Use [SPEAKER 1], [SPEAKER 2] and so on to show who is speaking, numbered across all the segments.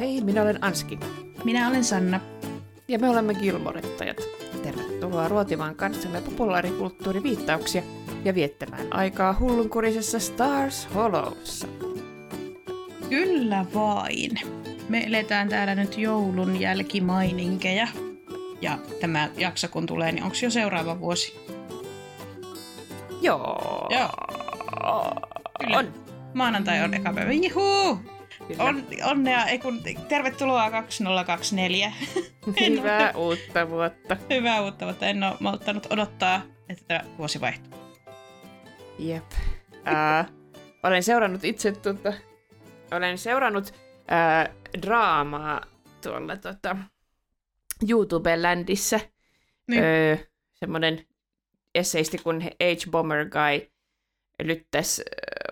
[SPEAKER 1] Hei, minä olen Anski.
[SPEAKER 2] Minä olen Sanna.
[SPEAKER 1] Ja me olemme Gilmorettajat. Tervetuloa ruotimaan kanssamme populaarikulttuuriviittauksia ja viettämään aikaa hullunkurisessa Stars Hollowssa.
[SPEAKER 2] Kyllä vain. Me eletään täällä nyt joulun jälkimaininkeja. Ja tämä jakso kun tulee, niin onko jo seuraava vuosi?
[SPEAKER 1] Joo.
[SPEAKER 2] Joo. Kyllä.
[SPEAKER 1] On.
[SPEAKER 2] Maanantai on eka päivä. Juhu!
[SPEAKER 1] Kyllä.
[SPEAKER 2] On, onnea, ei kun, tervetuloa 2024. En
[SPEAKER 1] Hyvää
[SPEAKER 2] ole-
[SPEAKER 1] uutta vuotta.
[SPEAKER 2] Hyvää uutta vuotta. En ole malttanut odottaa, että tämä vuosi vaihtuu.
[SPEAKER 1] Jep. Ää, olen seurannut itse tuota, olen seurannut ää, draamaa tuolla tota, YouTube-ländissä.
[SPEAKER 2] Niin.
[SPEAKER 1] Öö, semmoinen esseisti kuin H. Bomber Guy lyttäs öö,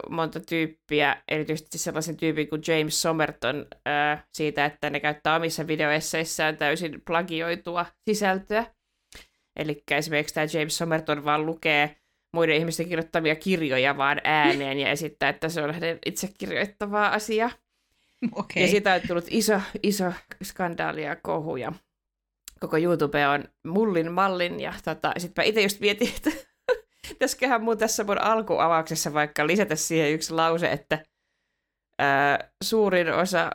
[SPEAKER 1] monta tyyppiä, erityisesti sellaisen tyypin kuin James Somerton öö, siitä, että ne käyttää omissa videoesseissään täysin plagioitua sisältöä. Eli esimerkiksi tämä James Somerton vaan lukee muiden ihmisten kirjoittamia kirjoja vaan ääneen ja esittää, että se on hänen itse kirjoittavaa asiaa.
[SPEAKER 2] Okei.
[SPEAKER 1] Ja siitä on tullut iso, iso skandaali ja kohu ja koko YouTube on mullin mallin ja tota, sitten mä itse just mietin, että pitäisiköhän mun tässä mun alkuavauksessa vaikka lisätä siihen yksi lause, että ää, suurin osa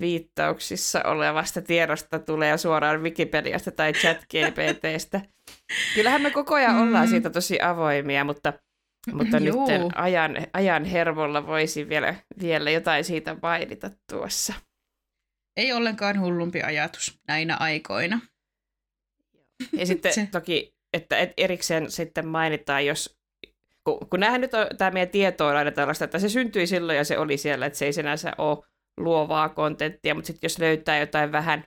[SPEAKER 1] viittauksissa olevasta tiedosta tulee suoraan Wikipediasta tai ChatGPTstä. Kyllähän me koko ajan ollaan
[SPEAKER 2] Mm.
[SPEAKER 1] siitä tosi avoimia, mutta, mutta nyt ajan, ajan hermolla voisi vielä, vielä jotain siitä mainita tuossa.
[SPEAKER 2] Ei ollenkaan hullumpi ajatus näinä aikoina.
[SPEAKER 1] Ja sitten
[SPEAKER 2] se.
[SPEAKER 1] toki, että et erikseen sitten mainitaan, jos, kun, kun näähän nyt on, tämä meidän tieto on aina tällaista, että se syntyi silloin ja se oli siellä, että se ei sinänsä ole luovaa kontenttia, mutta sitten jos löytää jotain vähän,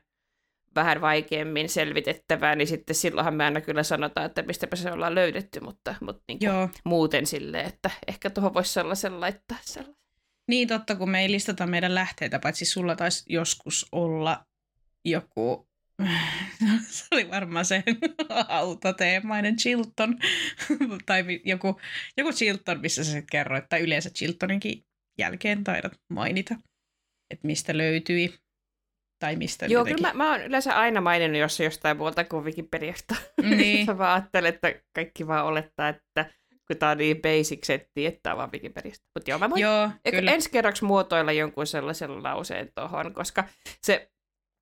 [SPEAKER 1] vähän vaikeammin selvitettävää, niin sitten silloinhan me aina kyllä sanotaan, että mistäpä se ollaan löydetty, mutta, mutta niin kuin
[SPEAKER 2] Joo.
[SPEAKER 1] muuten silleen, että ehkä tuohon voisi sellaisen laittaa sellaisen.
[SPEAKER 2] Niin totta, kun me ei listata meidän lähteitä, paitsi sulla taisi joskus olla joku, se oli varmaan se autoteemainen Chilton, tai joku, joku Chilton, missä sä sit kerroit, tai yleensä Chiltoninkin jälkeen taidat mainita, että mistä löytyi, tai mistä
[SPEAKER 1] Joo,
[SPEAKER 2] jotenkin.
[SPEAKER 1] kyllä mä, mä oon yleensä aina maininnut, jos jostain muuta kuin Wikipediasta.
[SPEAKER 2] Niin.
[SPEAKER 1] mä vaan ajattelen, että kaikki vaan olettaa, että kun tää on niin basic setti, että tää on vaan Wikipediasta. Mutta joo, mä voin
[SPEAKER 2] Joo,
[SPEAKER 1] ensi kerraksi muotoilla jonkun sellaisen lauseen tuohon, koska se,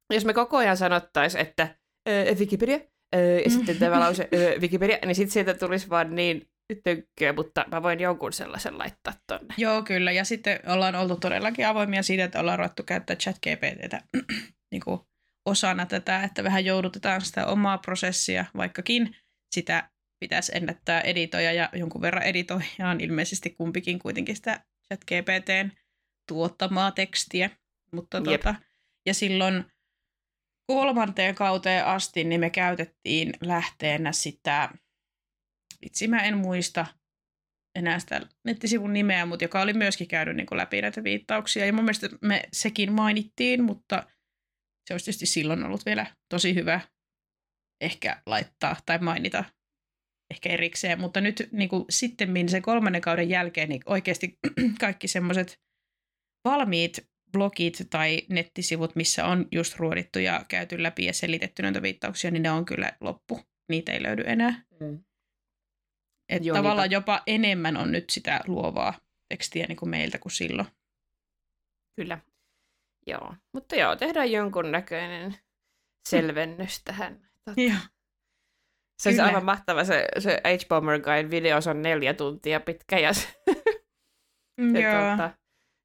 [SPEAKER 1] jos me koko ajan sanottaisiin, että ö, Wikipedia, ö, ja sitten tämä lause ö, Wikipedia, niin sitten sieltä tulisi vaan niin tönkköä, mutta mä voin jonkun sellaisen laittaa tonne.
[SPEAKER 2] Joo, kyllä. Ja sitten ollaan oltu todellakin avoimia siitä, että ollaan ruvettu käyttää chat-GPTtä niin kuin osana tätä, että vähän joudutetaan sitä omaa prosessia, vaikkakin sitä pitäisi ennättää editoja ja jonkun verran editoidaan ilmeisesti kumpikin kuitenkin sitä chat-GPTn tuottamaa tekstiä. Mutta
[SPEAKER 1] Jep.
[SPEAKER 2] tota, ja silloin kolmanteen kauteen asti niin me käytettiin lähteenä sitä, vitsi mä en muista enää sitä nettisivun nimeä, mutta joka oli myöskin käynyt niin kuin läpi näitä viittauksia. Ja mun mielestä me sekin mainittiin, mutta se olisi tietysti silloin ollut vielä tosi hyvä ehkä laittaa tai mainita ehkä erikseen. Mutta nyt niin kuin sitten sen kolmannen kauden jälkeen niin oikeasti kaikki semmoiset valmiit blogit tai nettisivut, missä on just ruodittu ja käyty läpi ja selitetty näitä viittauksia, niin ne on kyllä loppu. Niitä ei löydy enää.
[SPEAKER 1] Mm.
[SPEAKER 2] Että
[SPEAKER 1] Joo,
[SPEAKER 2] tavallaan
[SPEAKER 1] niinpä.
[SPEAKER 2] jopa enemmän on nyt sitä luovaa tekstiä niin kuin meiltä kuin silloin.
[SPEAKER 1] Kyllä. Joo, mutta joo, tehdään jonkun näköinen selvennys tähän. Tota,
[SPEAKER 2] Joo.
[SPEAKER 1] Se
[SPEAKER 2] Kyllä.
[SPEAKER 1] aivan mahtava, se, se H-Bomber Guide video se on neljä tuntia pitkä ja se, se tuota,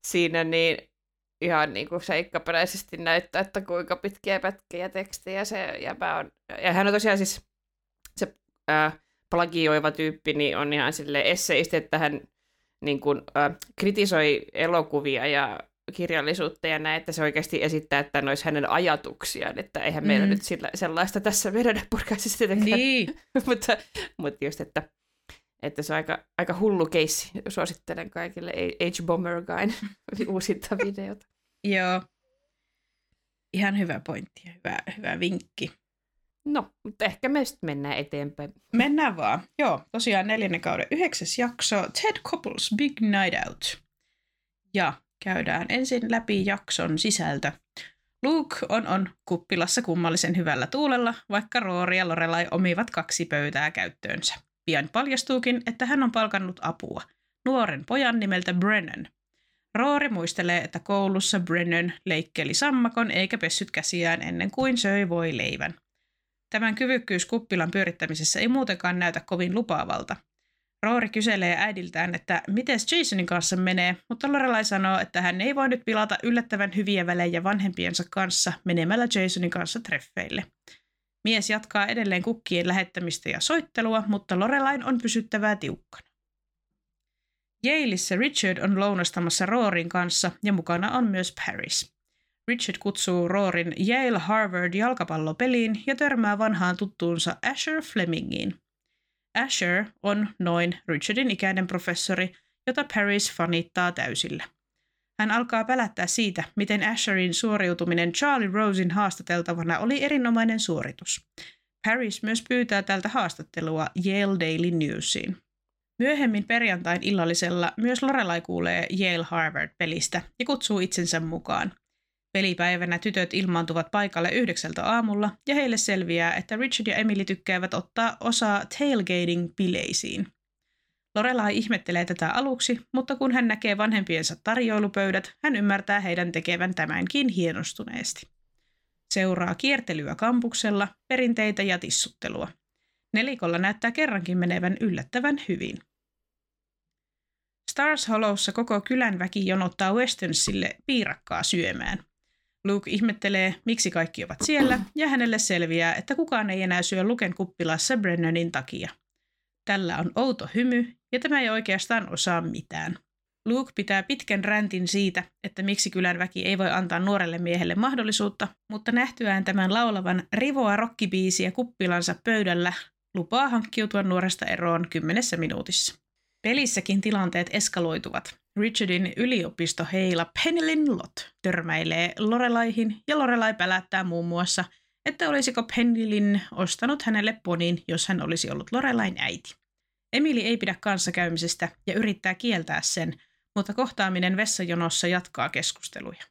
[SPEAKER 1] siinä niin ihan niin kuin seikkaperäisesti näyttää, että kuinka pitkiä pätkiä tekstejä se jäbä on. Ja hän on tosiaan siis se äh, plagioiva tyyppi, niin on ihan sille esseisti, että hän niin kuin, äh, kritisoi elokuvia ja kirjallisuutta ja näin, että se oikeasti esittää, että ne olisi hänen ajatuksiaan, että eihän meillä
[SPEAKER 2] Mm.
[SPEAKER 1] nyt sillä, sellaista tässä meidän podcastissa tietenkään
[SPEAKER 2] Niin,
[SPEAKER 1] mutta, mutta just, että, että se on aika, aika hullu keissi. Suosittelen kaikille H. Bomber Guyn uusinta videota.
[SPEAKER 2] joo. Ihan hyvä pointti ja hyvä, hyvä vinkki.
[SPEAKER 1] No, mutta ehkä me sitten mennään eteenpäin.
[SPEAKER 2] Mennään vaan. Joo, tosiaan neljännen kauden yhdeksäs jakso, Ted Koppel's Big Night Out. Ja käydään ensin läpi jakson sisältö. Luke on on kuppilassa kummallisen hyvällä tuulella, vaikka Roori ja Lorelai omivat kaksi pöytää käyttöönsä. Pian paljastuukin, että hän on palkannut apua, nuoren pojan nimeltä Brennan. Roori muistelee, että koulussa Brennan leikkeli sammakon eikä pessyt käsiään ennen kuin söi voi leivän. Tämän kyvykkyys kuppilan pyörittämisessä ei muutenkaan näytä kovin lupaavalta. Roori kyselee äidiltään, että miten Jasonin kanssa menee, mutta Lorelai sanoo, että hän ei voi nyt pilata yllättävän hyviä välejä vanhempiensa kanssa menemällä Jasonin kanssa treffeille. Mies jatkaa edelleen kukkien lähettämistä ja soittelua, mutta Lorelain on pysyttävää tiukkana. Yaleissa Richard on lounastamassa Roorin kanssa ja mukana on myös Paris. Richard kutsuu Roorin Yale Harvard jalkapallopeliin ja törmää vanhaan tuttuunsa Asher Flemingiin. Asher on noin Richardin ikäinen professori, jota Paris fanittaa täysillä. Hän alkaa pälättää siitä, miten Asherin suoriutuminen Charlie Rosin haastateltavana oli erinomainen suoritus. Paris myös pyytää tältä haastattelua Yale Daily Newsiin. Myöhemmin perjantain illallisella myös Lorelai kuulee Yale Harvard-pelistä ja kutsuu itsensä mukaan. Pelipäivänä tytöt ilmaantuvat paikalle yhdeksältä aamulla ja heille selviää, että Richard ja Emily tykkäävät ottaa osaa tailgating-bileisiin. Lorelai ihmettelee tätä aluksi, mutta kun hän näkee vanhempiensa tarjoilupöydät, hän ymmärtää heidän tekevän tämänkin hienostuneesti. Seuraa kiertelyä kampuksella, perinteitä ja tissuttelua. Nelikolla näyttää kerrankin menevän yllättävän hyvin. Stars Hollowssa koko kylän väki jonottaa Westonsille piirakkaa syömään. Luke ihmettelee, miksi kaikki ovat siellä, ja hänelle selviää, että kukaan ei enää syö Luken kuppilassa Brennanin takia. Tällä on outo hymy, ja tämä ei oikeastaan osaa mitään. Luke pitää pitkän räntin siitä, että miksi kylän väki ei voi antaa nuorelle miehelle mahdollisuutta, mutta nähtyään tämän laulavan rivoa rokkibiisiä kuppilansa pöydällä, lupaa hankkiutua nuoresta eroon kymmenessä minuutissa. Pelissäkin tilanteet eskaloituvat. Richardin yliopistoheila Penelin Lot törmäilee Lorelaihin ja Lorelai pälättää muun muassa, että olisiko Penelin ostanut hänelle ponin, jos hän olisi ollut Lorelain äiti. Emily ei pidä kanssakäymisestä ja yrittää kieltää sen, mutta kohtaaminen vessajonossa jatkaa keskusteluja.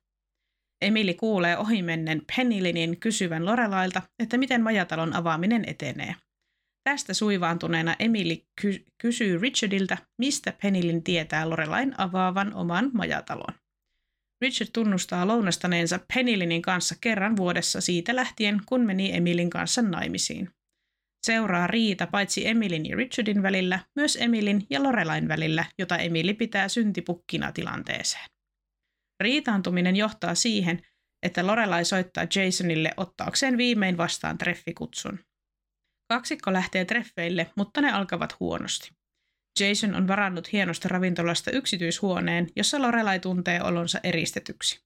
[SPEAKER 2] Emily kuulee ohimennen Penilinin kysyvän Lorelailta, että miten majatalon avaaminen etenee – Tästä suivaantuneena Emily ky- kysyy Richardilta, mistä Penilin tietää Lorelain avaavan oman majatalon. Richard tunnustaa lounastaneensa Penilinin kanssa kerran vuodessa siitä lähtien, kun meni Emilin kanssa naimisiin. Seuraa riita paitsi Emilin ja Richardin välillä, myös Emilin ja Lorelain välillä, jota Emily pitää syntipukkina tilanteeseen. Riitaantuminen johtaa siihen, että Lorelai soittaa Jasonille ottaakseen viimein vastaan treffikutsun. Kaksikko lähtee treffeille, mutta ne alkavat huonosti. Jason on varannut hienosta ravintolasta yksityishuoneen, jossa Lorelai tuntee olonsa eristetyksi.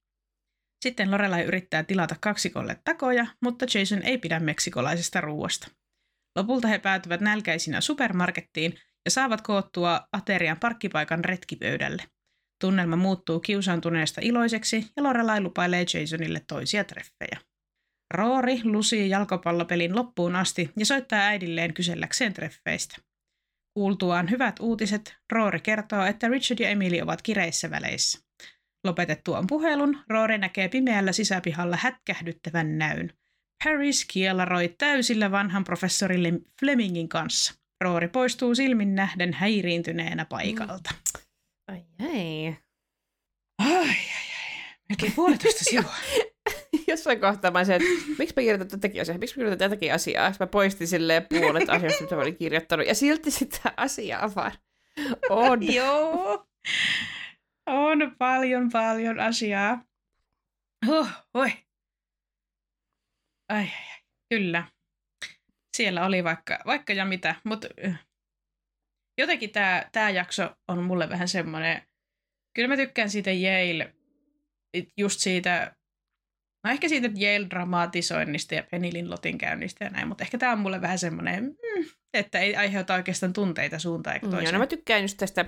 [SPEAKER 2] Sitten Lorelai yrittää tilata kaksikolle takoja, mutta Jason ei pidä meksikolaisesta ruuasta. Lopulta he päätyvät nälkäisinä supermarkettiin ja saavat koottua aterian parkkipaikan retkipöydälle. Tunnelma muuttuu kiusaantuneesta iloiseksi ja Lorelai lupailee Jasonille toisia treffejä. Roori lusii jalkapallopelin loppuun asti ja soittaa äidilleen kyselläkseen treffeistä. Kuultuaan hyvät uutiset, Roori kertoo, että Richard ja Emily ovat kireissä väleissä. Lopetettuaan puhelun, Roori näkee pimeällä sisäpihalla hätkähdyttävän näyn. Paris kielaroi täysillä vanhan professorille Flemingin kanssa. Roori poistuu silmin nähden häiriintyneenä paikalta.
[SPEAKER 1] Ai ai.
[SPEAKER 2] Ai ai ai. Melkein puolitoista sivua.
[SPEAKER 1] jossain kohtaa mä sen, että miksi mä kirjoitan tätäkin asiaa, miksi mä kirjoitan tätäkin asiaa. Sitten mä poistin silleen puolet asioista, mitä mä olin kirjoittanut. Ja silti sitä asiaa vaan on.
[SPEAKER 2] Joo. On paljon, paljon asiaa. Huh, oi. Ai. Kyllä. Siellä oli vaikka, vaikka ja mitä, mutta jotenkin tämä tää jakso on mulle vähän semmoinen, kyllä mä tykkään siitä Yale, just siitä No ehkä siitä Yale-dramatisoinnista ja Penilin lotin käynnistä ja näin, mutta ehkä tämä on mulle vähän semmoinen, mm, että ei aiheuta oikeastaan tunteita suuntaan eikä toiseen.
[SPEAKER 1] Joo, no mä tykkään just tästä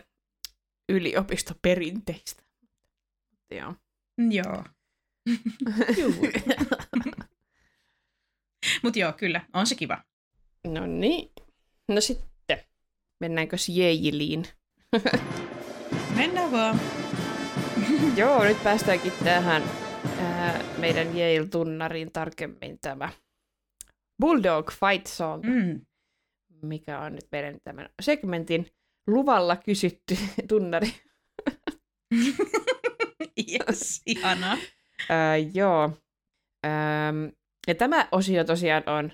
[SPEAKER 1] yliopistoperinteistä. Joo.
[SPEAKER 2] Joo. Mutta joo, kyllä, on se kiva.
[SPEAKER 1] No niin. No sitten, mennäänkö Jeijiliin?
[SPEAKER 2] Mennään vaan.
[SPEAKER 1] joo, nyt päästäänkin tähän ää, meidän Yale-tunnarin tarkemmin tämä Bulldog Fight Song, mm. mikä on nyt meidän tämän segmentin luvalla kysytty tunnari.
[SPEAKER 2] yes, ihana.
[SPEAKER 1] Ää, joo. Ähm, ja tämä osio tosiaan on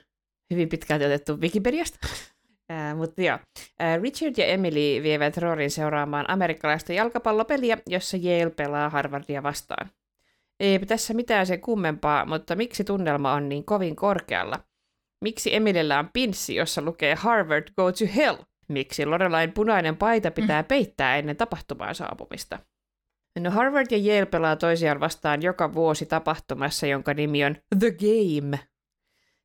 [SPEAKER 1] hyvin pitkälti otettu Wikipediasta. Äh, mutta joo. Äh, Richard ja Emily vievät Rorin seuraamaan amerikkalaista jalkapallopeliä, jossa Yale pelaa Harvardia vastaan. Ei tässä mitään sen kummempaa, mutta miksi tunnelma on niin kovin korkealla? Miksi Emilyllä on pinssi, jossa lukee Harvard go to hell? Miksi Lorelain punainen paita pitää peittää ennen tapahtumaan saapumista? No Harvard ja Yale pelaa toisiaan vastaan joka vuosi tapahtumassa, jonka nimi on The Game.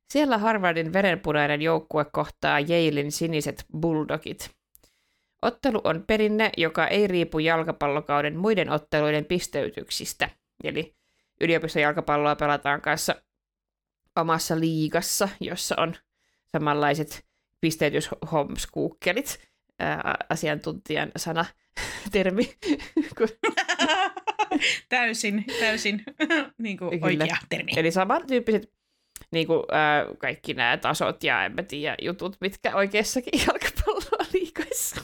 [SPEAKER 1] Siellä Harvardin verenpunainen joukkue kohtaa Yalein siniset bulldogit. Ottelu on perinne, joka ei riipu jalkapallokauden muiden otteluiden pisteytyksistä. Eli yliopistojalkapalloa pelataan kanssa omassa liigassa, jossa on samanlaiset pisteytyshomskuukkelit, asiantuntijan sana termi.
[SPEAKER 2] täysin, täysin niin kuin oikea termi.
[SPEAKER 1] Eli samantyyppiset niin kuin, äh, kaikki nämä tasot ja en mä tiedä jutut, mitkä oikeassakin jalkapalloa liikoissa.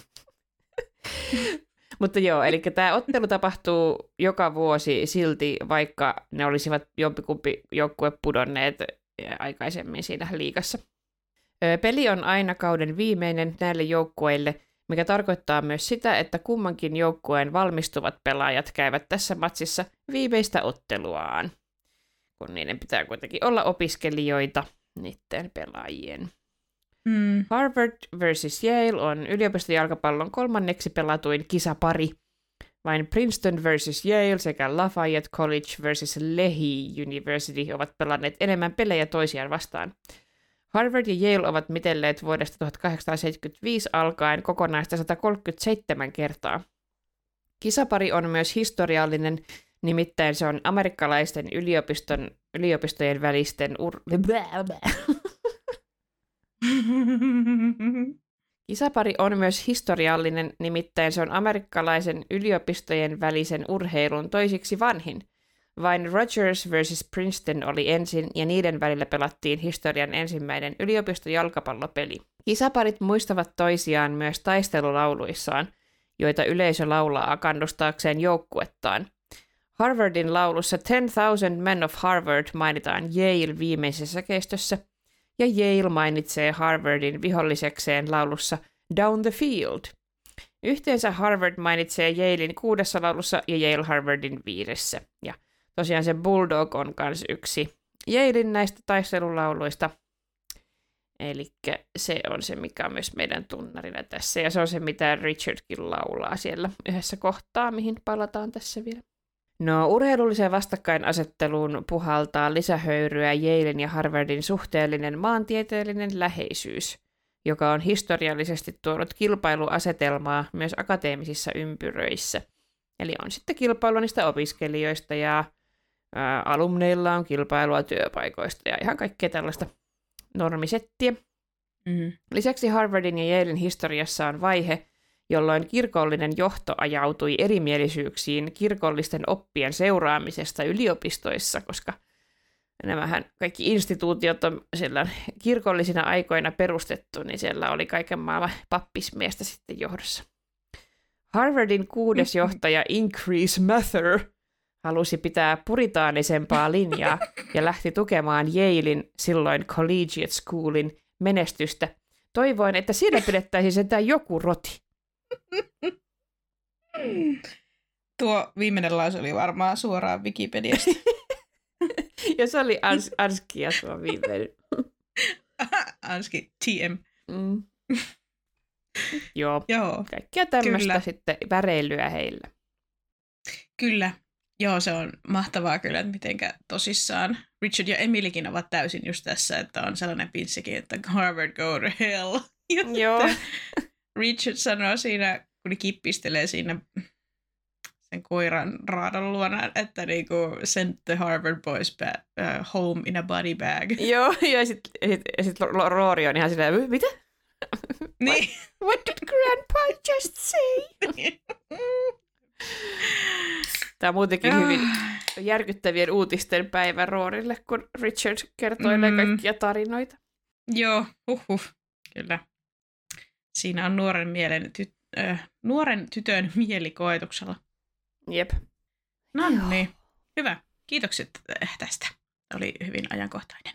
[SPEAKER 1] Mutta joo, eli tämä ottelu tapahtuu joka vuosi silti, vaikka ne olisivat jompikumpi joukkue pudonneet aikaisemmin siinä liikassa. Peli on aina kauden viimeinen näille joukkueille, mikä tarkoittaa myös sitä, että kummankin joukkueen valmistuvat pelaajat käyvät tässä matsissa viimeistä otteluaan kun niiden pitää kuitenkin olla opiskelijoita niiden pelaajien. Mm. Harvard versus Yale on yliopistojalkapallon kolmanneksi pelatuin kisapari. Vain Princeton versus Yale sekä Lafayette College versus Lehigh University ovat pelanneet enemmän pelejä toisiaan vastaan. Harvard ja Yale ovat mitelleet vuodesta 1875 alkaen kokonaista 137 kertaa. Kisapari on myös historiallinen, Nimittäin se on amerikkalaisten yliopiston, yliopistojen välisten ur... Kisapari on myös historiallinen, nimittäin se on amerikkalaisen yliopistojen välisen urheilun toisiksi vanhin. Vain Rogers vs. Princeton oli ensin, ja niiden välillä pelattiin historian ensimmäinen yliopistojalkapallopeli. Kisaparit muistavat toisiaan myös taistelulauluissaan, joita yleisö laulaa kannustaakseen joukkuettaan – Harvardin laulussa 10,000 Men of Harvard mainitaan Yale viimeisessä kestossa, ja Yale mainitsee Harvardin vihollisekseen laulussa Down the Field. Yhteensä Harvard mainitsee Yalein kuudessa laulussa ja Yale Harvardin viidessä. Ja tosiaan se Bulldog on myös yksi Yalein näistä taistelulauluista. Eli se on se, mikä on myös meidän tunnarina tässä. Ja se on se, mitä Richardkin laulaa siellä yhdessä kohtaa, mihin palataan tässä vielä. No, urheilulliseen vastakkainasetteluun puhaltaa lisähöyryä Yalein ja Harvardin suhteellinen maantieteellinen läheisyys, joka on historiallisesti tuonut kilpailuasetelmaa myös akateemisissa ympyröissä. Eli on sitten kilpailua niistä opiskelijoista ja ää, alumneilla on kilpailua työpaikoista ja ihan kaikkea tällaista normisettiä. Mm-hmm. Lisäksi Harvardin ja Yalein historiassa on vaihe, jolloin kirkollinen johto ajautui erimielisyyksiin kirkollisten oppien seuraamisesta yliopistoissa, koska nämähän kaikki instituutiot on siellä kirkollisina aikoina perustettu, niin siellä oli kaiken maailman pappismiestä sitten johdossa. Harvardin kuudes johtaja Increase Mather halusi pitää puritaanisempaa linjaa ja lähti tukemaan Yalein silloin Collegiate Schoolin menestystä, toivoen, että siellä pidettäisiin sentään joku roti.
[SPEAKER 2] Tuo viimeinen lause oli varmaan suoraan Wikipediasta.
[SPEAKER 1] ja se oli ans- Anskia tuo viimeinen.
[SPEAKER 2] Anski, TM. Mm.
[SPEAKER 1] Joo, Joo, kaikkia tämmöistä sitten väreilyä heillä.
[SPEAKER 2] Kyllä. Joo, se on mahtavaa kyllä, että mitenkä tosissaan Richard ja Emilykin ovat täysin just tässä, että on sellainen pinssikin, että Harvard go to hell. Joo. Richard sanoo siinä, kun ne kippistelee siinä sen koiran raadan luona, että niinku send the Harvard boys back, uh, home in a body bag.
[SPEAKER 1] Joo, ja sitten sit, sit Rory on ihan silleen, mitä? Niin. What, what did grandpa just say? Tämä on muutenkin hyvin, järkyttävien uutisten päivä Roorille, kun Richard kertoilee mm. kaikkia tarinoita.
[SPEAKER 2] Joo, uhuh, kyllä. Siinä on nuoren, mielen ty- äh, nuoren tytön mielikoetuksella.
[SPEAKER 1] Jep.
[SPEAKER 2] No niin, hyvä. Kiitokset äh, tästä. Oli hyvin ajankohtainen.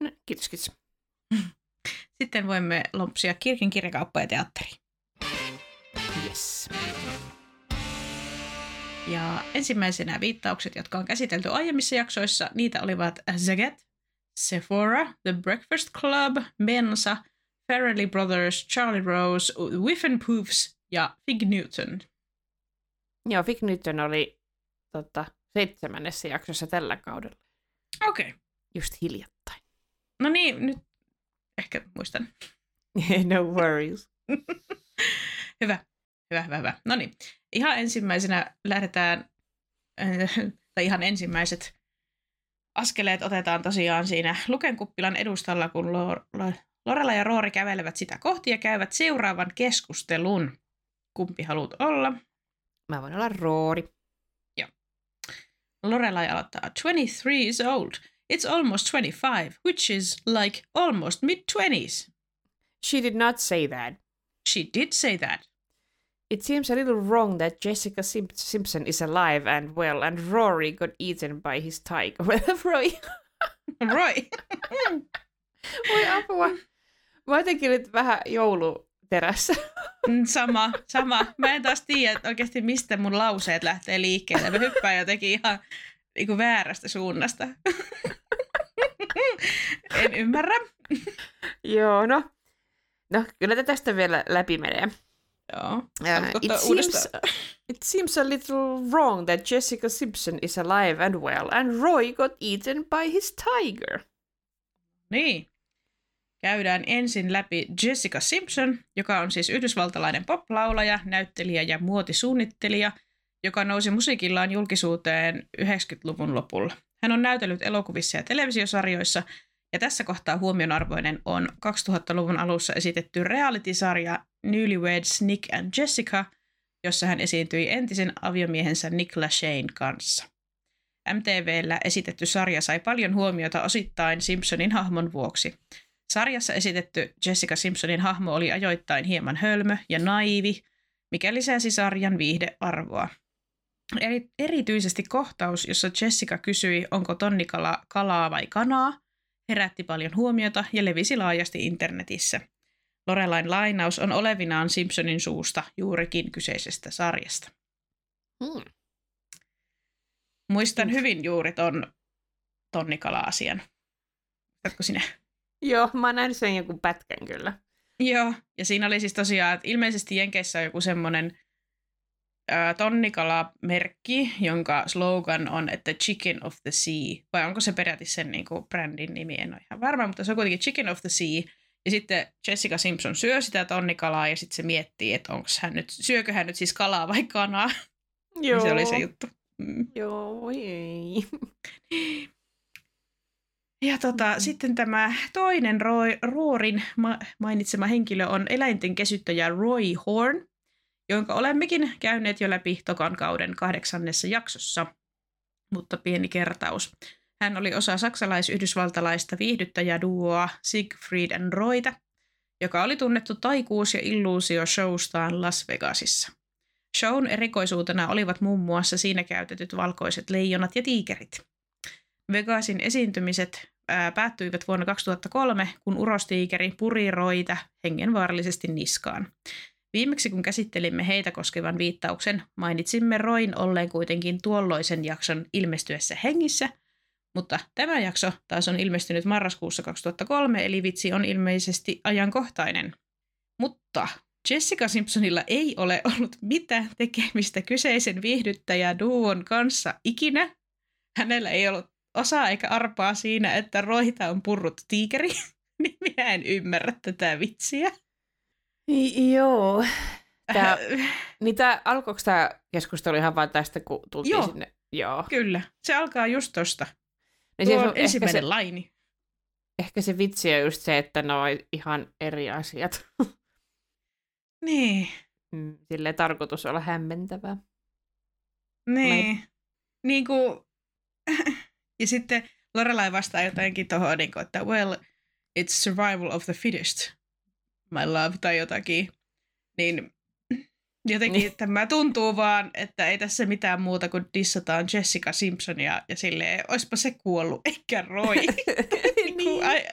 [SPEAKER 1] No, kiitos, kiitos.
[SPEAKER 2] Sitten voimme lompsia kirkin kirjakauppa ja teatteri.
[SPEAKER 1] Yes.
[SPEAKER 2] Ja ensimmäisenä viittaukset, jotka on käsitelty aiemmissa jaksoissa, niitä olivat Zagat, Sephora, The Breakfast Club, Mensa, Farrelly Brothers, Charlie Rose, Whiffen Poofs ja Fig Newton.
[SPEAKER 1] Joo, Fig Newton oli tota, seitsemännessä jaksossa tällä kaudella.
[SPEAKER 2] Okei. Okay.
[SPEAKER 1] Just hiljattain.
[SPEAKER 2] No niin, nyt ehkä muistan.
[SPEAKER 1] no worries.
[SPEAKER 2] hyvä, hyvä, hyvä, hyvä. No niin, ihan ensimmäisenä lähdetään, tai ihan ensimmäiset askeleet otetaan tosiaan siinä Lukenkuppilan edustalla, kun Lorella ja Roori kävelevät sitä kohti ja käyvät seuraavan keskustelun. Kumpi haluat olla?
[SPEAKER 1] Mä voin olla Roori.
[SPEAKER 2] Joo. Lorelai aloittaa. 23 is old. It's almost 25, which is like almost mid-20s.
[SPEAKER 1] She did not say that.
[SPEAKER 2] She did say that.
[SPEAKER 1] It seems a little wrong that Jessica Sim- Simpson is alive and well, and Rory got eaten by his tiger. Roy.
[SPEAKER 2] Roy.
[SPEAKER 1] Voi apua. Mä jotenkin nyt vähän jouluterässä.
[SPEAKER 2] Mm, sama, sama. Mä en taas tiedä oikeasti, mistä mun lauseet lähtee liikkeelle. Mä hyppään jotenkin ihan niin kuin väärästä suunnasta. en ymmärrä.
[SPEAKER 1] Joo, no. No, kyllä tästä vielä läpi menee.
[SPEAKER 2] Joo.
[SPEAKER 1] Uh, it, seems, it seems a little wrong that Jessica Simpson is alive and well, and Roy got eaten by his tiger.
[SPEAKER 2] Niin. Käydään ensin läpi Jessica Simpson, joka on siis yhdysvaltalainen poplaulaja, näyttelijä ja muotisuunnittelija, joka nousi musiikillaan julkisuuteen 90-luvun lopulla. Hän on näytellyt elokuvissa ja televisiosarjoissa – ja tässä kohtaa huomionarvoinen on 2000-luvun alussa esitetty reality-sarja Newlyweds Nick and Jessica, jossa hän esiintyi entisen aviomiehensä Nick Lachey'n kanssa. MTVllä esitetty sarja sai paljon huomiota osittain Simpsonin hahmon vuoksi. Sarjassa esitetty Jessica Simpsonin hahmo oli ajoittain hieman hölmö ja naivi, mikä lisäsi sarjan viihdearvoa. Eri, erityisesti kohtaus, jossa Jessica kysyi, onko tonnikala kalaa vai kanaa, herätti paljon huomiota ja levisi laajasti internetissä. Lorelain lainaus on olevinaan Simpsonin suusta juurikin kyseisestä sarjasta. Hmm. Muistan hyvin juuri ton tonnikala-asian. Muistatko sinä?
[SPEAKER 1] Joo, mä oon nähnyt sen joku pätkän kyllä.
[SPEAKER 2] Joo, ja siinä oli siis tosiaan, että ilmeisesti Jenkeissä on joku semmoinen tonnikala-merkki, jonka slogan on, että Chicken of the Sea, vai onko se peräti sen niin kuin, brändin nimi, en ole ihan varma, mutta se on kuitenkin Chicken of the Sea, ja sitten Jessica Simpson syö sitä tonnikalaa, ja sitten se miettii, että onko hän nyt, syökö hän nyt siis kalaa vai kanaa. Joo. se oli se juttu.
[SPEAKER 1] Mm. Joo, ei.
[SPEAKER 2] Ja tota, mm. sitten tämä toinen Roy, Roorin ma- mainitsema henkilö on eläinten kesyttäjä Roy Horn, jonka olemmekin käyneet jo läpi tokan kauden kahdeksannessa jaksossa. Mutta pieni kertaus. Hän oli osa saksalais-yhdysvaltalaista viihdyttäjäduoa Siegfried and Roita, joka oli tunnettu taikuus- ja illuusio-showstaan Las Vegasissa. Shown erikoisuutena olivat muun muassa siinä käytetyt valkoiset leijonat ja tiikerit. Vegasin esiintymiset ää, päättyivät vuonna 2003, kun urostiikeri puri Roita hengenvaarallisesti niskaan. Viimeksi kun käsittelimme heitä koskevan viittauksen, mainitsimme Roin olleen kuitenkin tuolloisen jakson ilmestyessä hengissä, mutta tämä jakso taas on ilmestynyt marraskuussa 2003, eli vitsi on ilmeisesti ajankohtainen. Mutta Jessica Simpsonilla ei ole ollut mitään tekemistä kyseisen viihdyttäjä Duon kanssa ikinä. Hänellä ei ollut osaa eikä arpaa siinä, että Roita on purrut tiikeri, niin minä en ymmärrä tätä vitsiä.
[SPEAKER 1] Joo. Tää, niin tää, alkoiko tämä keskustelu ihan vain tästä, kun tultiin
[SPEAKER 2] Joo.
[SPEAKER 1] sinne? Joo.
[SPEAKER 2] Kyllä. Se alkaa just tosta.
[SPEAKER 1] Niin
[SPEAKER 2] Tuo
[SPEAKER 1] siis
[SPEAKER 2] on ensimmäinen
[SPEAKER 1] ehkä se,
[SPEAKER 2] laini.
[SPEAKER 1] ehkä se vitsi on just se, että ne on ihan eri asiat.
[SPEAKER 2] Niin.
[SPEAKER 1] Mm, Silleen tarkoitus olla hämmentävää.
[SPEAKER 2] Niin. Niin kuin ja sitten Lorelai vastaa jotenkin tuohon, niin että well, it's survival of the fittest, my love, tai jotakin. Niin jotenkin niin. tämä tuntuu vaan, että ei tässä mitään muuta kuin dissataan Jessica Simpsonia ja silleen, oispa se kuollut, eikä Roy. niin. I,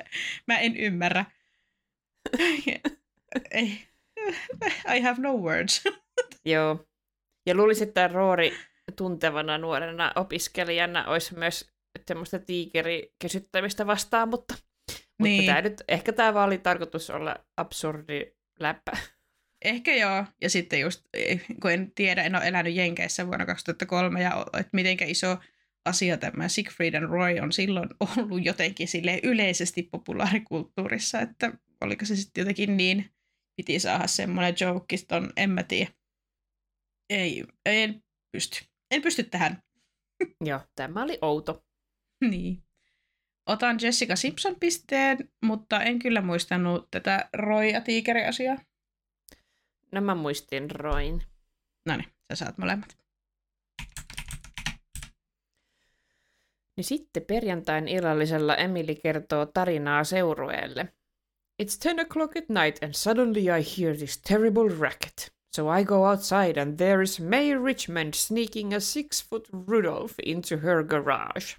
[SPEAKER 2] mä en ymmärrä. ei. I have no words.
[SPEAKER 1] Joo. Ja luulisin, että Roori tuntevana nuorena opiskelijana olisi myös semmoista tiikerikysyttämistä vastaan, mutta, niin. mutta tämä nyt, ehkä tämä vaan oli tarkoitus olla absurdi läppä.
[SPEAKER 2] Ehkä joo, ja sitten just, kun en tiedä, en ole elänyt Jenkeissä vuonna 2003, ja että mitenkä iso asia tämä Siegfried and Roy on silloin ollut jotenkin sille yleisesti populaarikulttuurissa, että oliko se sitten jotenkin niin, piti saada semmoinen joke, on, en mä tiedä. Ei, en pysty. En pysty tähän.
[SPEAKER 1] Joo, tämä oli outo.
[SPEAKER 2] niin. Otan Jessica Simpson pisteen, mutta en kyllä muistanut tätä Roy ja Tiikeri-asiaa.
[SPEAKER 1] No mä muistin Roin.
[SPEAKER 2] No niin, sä saat molemmat.
[SPEAKER 1] Niin sitten perjantain illallisella Emily kertoo tarinaa seurueelle. It's ten o'clock at night and suddenly I hear this terrible racket. So I go outside and there is May Richmond sneaking a six-foot Rudolph into her garage.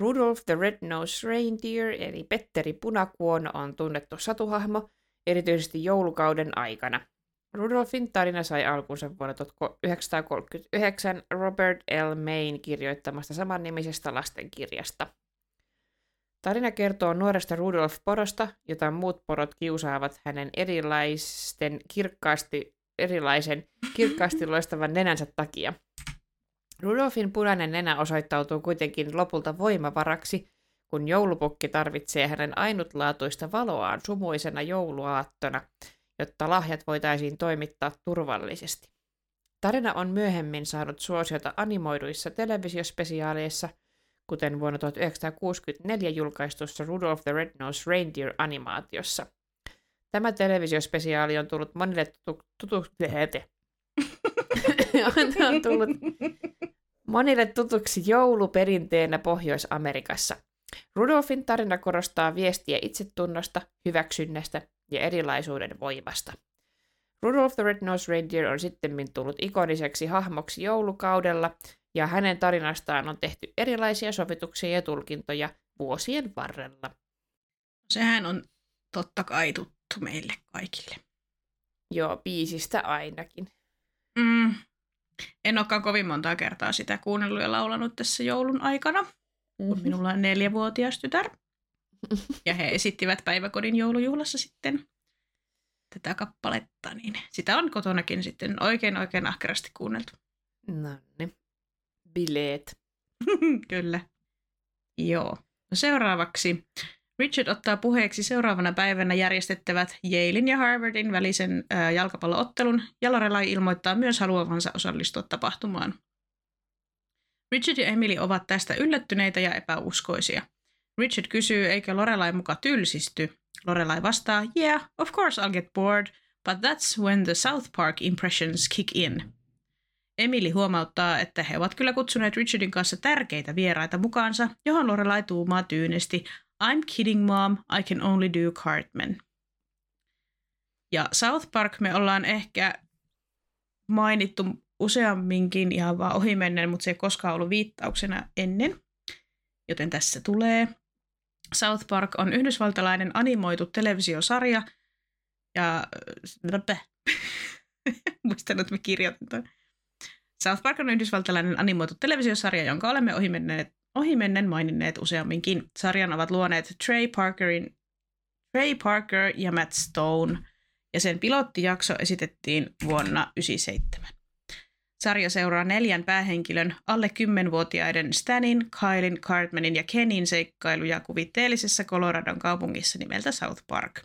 [SPEAKER 1] Rudolph the Red-Nosed Reindeer eli Petteri Punakuono on tunnettu satuhahmo, erityisesti joulukauden aikana – Rudolfin tarina sai alkunsa vuonna 1939 Robert L. Main kirjoittamasta samannimisestä lastenkirjasta. Tarina kertoo nuoresta Rudolf Porosta, jota muut porot kiusaavat hänen erilaisten kirkkaasti, erilaisen kirkkaasti loistavan nenänsä takia. Rudolfin punainen nenä osoittautuu kuitenkin lopulta voimavaraksi, kun joulupukki tarvitsee hänen ainutlaatuista valoaan sumuisena jouluaattona – jotta lahjat voitaisiin toimittaa turvallisesti. Tarina on myöhemmin saanut suosiota animoiduissa televisiospesiaaleissa, kuten vuonna 1964 julkaistussa Rudolph the Red-Nosed Reindeer-animaatiossa. Tämä televisiospesiaali on tullut monille tutu- tutu- on tullut monille tutuksi jouluperinteenä Pohjois-Amerikassa. Rudolfin tarina korostaa viestiä itsetunnosta, hyväksynnästä ja erilaisuuden voimasta. Rudolph the Red-Nosed Reindeer on sitten tullut ikoniseksi hahmoksi joulukaudella, ja hänen tarinastaan on tehty erilaisia sovituksia ja tulkintoja vuosien varrella.
[SPEAKER 2] Sehän on totta kai tuttu meille kaikille.
[SPEAKER 1] Joo, biisistä ainakin.
[SPEAKER 2] Mm. En olekaan kovin montaa kertaa sitä kuunnellut ja laulanut tässä joulun aikana, mm-hmm. kun minulla on neljävuotias tytär. Ja he esittivät päiväkodin joulujuhlassa sitten tätä kappaletta, niin sitä on kotonakin sitten oikein oikein ahkerasti kuunneltu.
[SPEAKER 1] No niin. Bileet.
[SPEAKER 2] Kyllä. Joo. No seuraavaksi Richard ottaa puheeksi seuraavana päivänä järjestettävät Yalein ja Harvardin välisen ää, jalkapalloottelun, ja Lorelai ilmoittaa myös haluavansa osallistua tapahtumaan. Richard ja Emily ovat tästä yllättyneitä ja epäuskoisia. Richard kysyy, eikö Lorelai muka tylsisty. Lorelai vastaa, yeah, of course I'll get bored, but that's when the South Park impressions kick in. Emily huomauttaa, että he ovat kyllä kutsuneet Richardin kanssa tärkeitä vieraita mukaansa, johon Lorelai tuumaa tyynesti, I'm kidding mom, I can only do Cartman. Ja South Park me ollaan ehkä mainittu useamminkin ihan vaan ohimennen, mutta se ei koskaan ollut viittauksena ennen. Joten tässä tulee. South Park on yhdysvaltalainen animoitu televisiosarja. Ja... Muistan, että mä kirjoitin tämän. South Park on yhdysvaltalainen animoitu televisiosarja, jonka olemme ohimenneet, ohimennen maininneet useamminkin. Sarjan ovat luoneet Trey, Parkerin, Trey Parker ja Matt Stone, ja sen pilottijakso esitettiin vuonna 1997. Sarja seuraa neljän päähenkilön alle 10-vuotiaiden Stanin, Kylin, Cartmanin ja Kenin seikkailuja kuvitteellisessa Coloradon kaupungissa nimeltä South Park.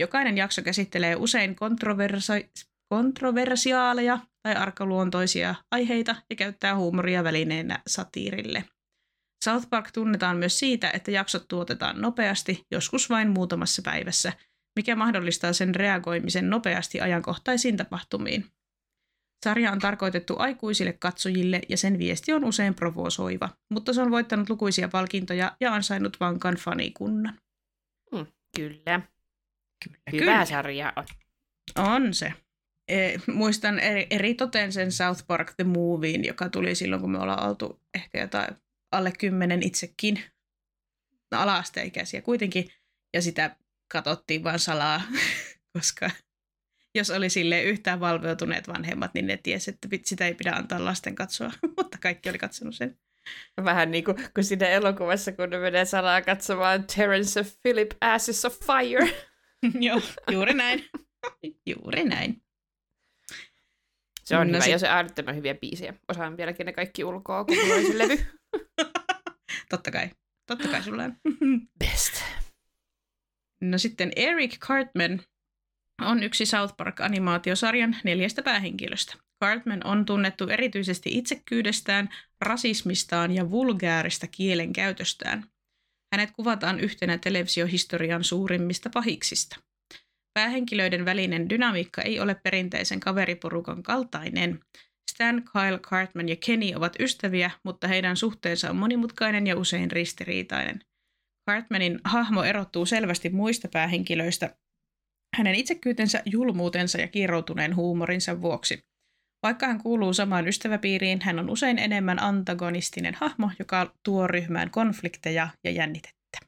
[SPEAKER 2] Jokainen jakso käsittelee usein kontroversa- kontroversiaaleja tai arkaluontoisia aiheita ja käyttää huumoria välineenä satiirille. South Park tunnetaan myös siitä, että jaksot tuotetaan nopeasti, joskus vain muutamassa päivässä, mikä mahdollistaa sen reagoimisen nopeasti ajankohtaisiin tapahtumiin. Sarja on tarkoitettu aikuisille katsojille ja sen viesti on usein provosoiva, mutta se on voittanut lukuisia palkintoja ja ansainnut vankan fanikunnan.
[SPEAKER 1] Mm, kyllä.
[SPEAKER 2] Kyllä,
[SPEAKER 1] Hyvä
[SPEAKER 2] kyllä.
[SPEAKER 1] sarja on.
[SPEAKER 2] On se. E, muistan eri, eri toten sen South Park The Movien, joka tuli silloin, kun me ollaan oltu ehkä jotain alle kymmenen itsekin. No, ala-asteikäisiä kuitenkin. Ja sitä katsottiin vaan salaa, koska jos oli sille yhtään valveutuneet vanhemmat, niin ne tiesi, että sitä ei pidä antaa lasten katsoa, mutta kaikki oli katsonut sen.
[SPEAKER 1] Vähän niin kuin, kuin siinä elokuvassa, kun ne menee salaa katsomaan Terence of Philip Ashes of Fire.
[SPEAKER 2] Joo, juuri näin. juuri näin.
[SPEAKER 1] Se on
[SPEAKER 2] No
[SPEAKER 1] hyvä,
[SPEAKER 2] sit-
[SPEAKER 1] ja se on älyttömän hyviä biisejä. Osaan vieläkin ne kaikki ulkoa, kun mulla se levy.
[SPEAKER 2] Totta kai. Totta kai sulla on.
[SPEAKER 1] Best.
[SPEAKER 2] No sitten Eric Cartman on yksi South Park-animaatiosarjan neljästä päähenkilöstä. Cartman on tunnettu erityisesti itsekkyydestään, rasismistaan ja vulgaarista kielenkäytöstään. Hänet kuvataan yhtenä televisiohistorian suurimmista pahiksista. Päähenkilöiden välinen dynamiikka ei ole perinteisen kaveriporukan kaltainen. Stan, Kyle, Cartman ja Kenny ovat ystäviä, mutta heidän suhteensa on monimutkainen ja usein ristiriitainen. Cartmanin hahmo erottuu selvästi muista päähenkilöistä hänen itsekkyytensä, julmuutensa ja kiroutuneen huumorinsa vuoksi. Vaikka hän kuuluu samaan ystäväpiiriin, hän on usein enemmän antagonistinen hahmo, joka tuo ryhmään konflikteja ja jännitettä.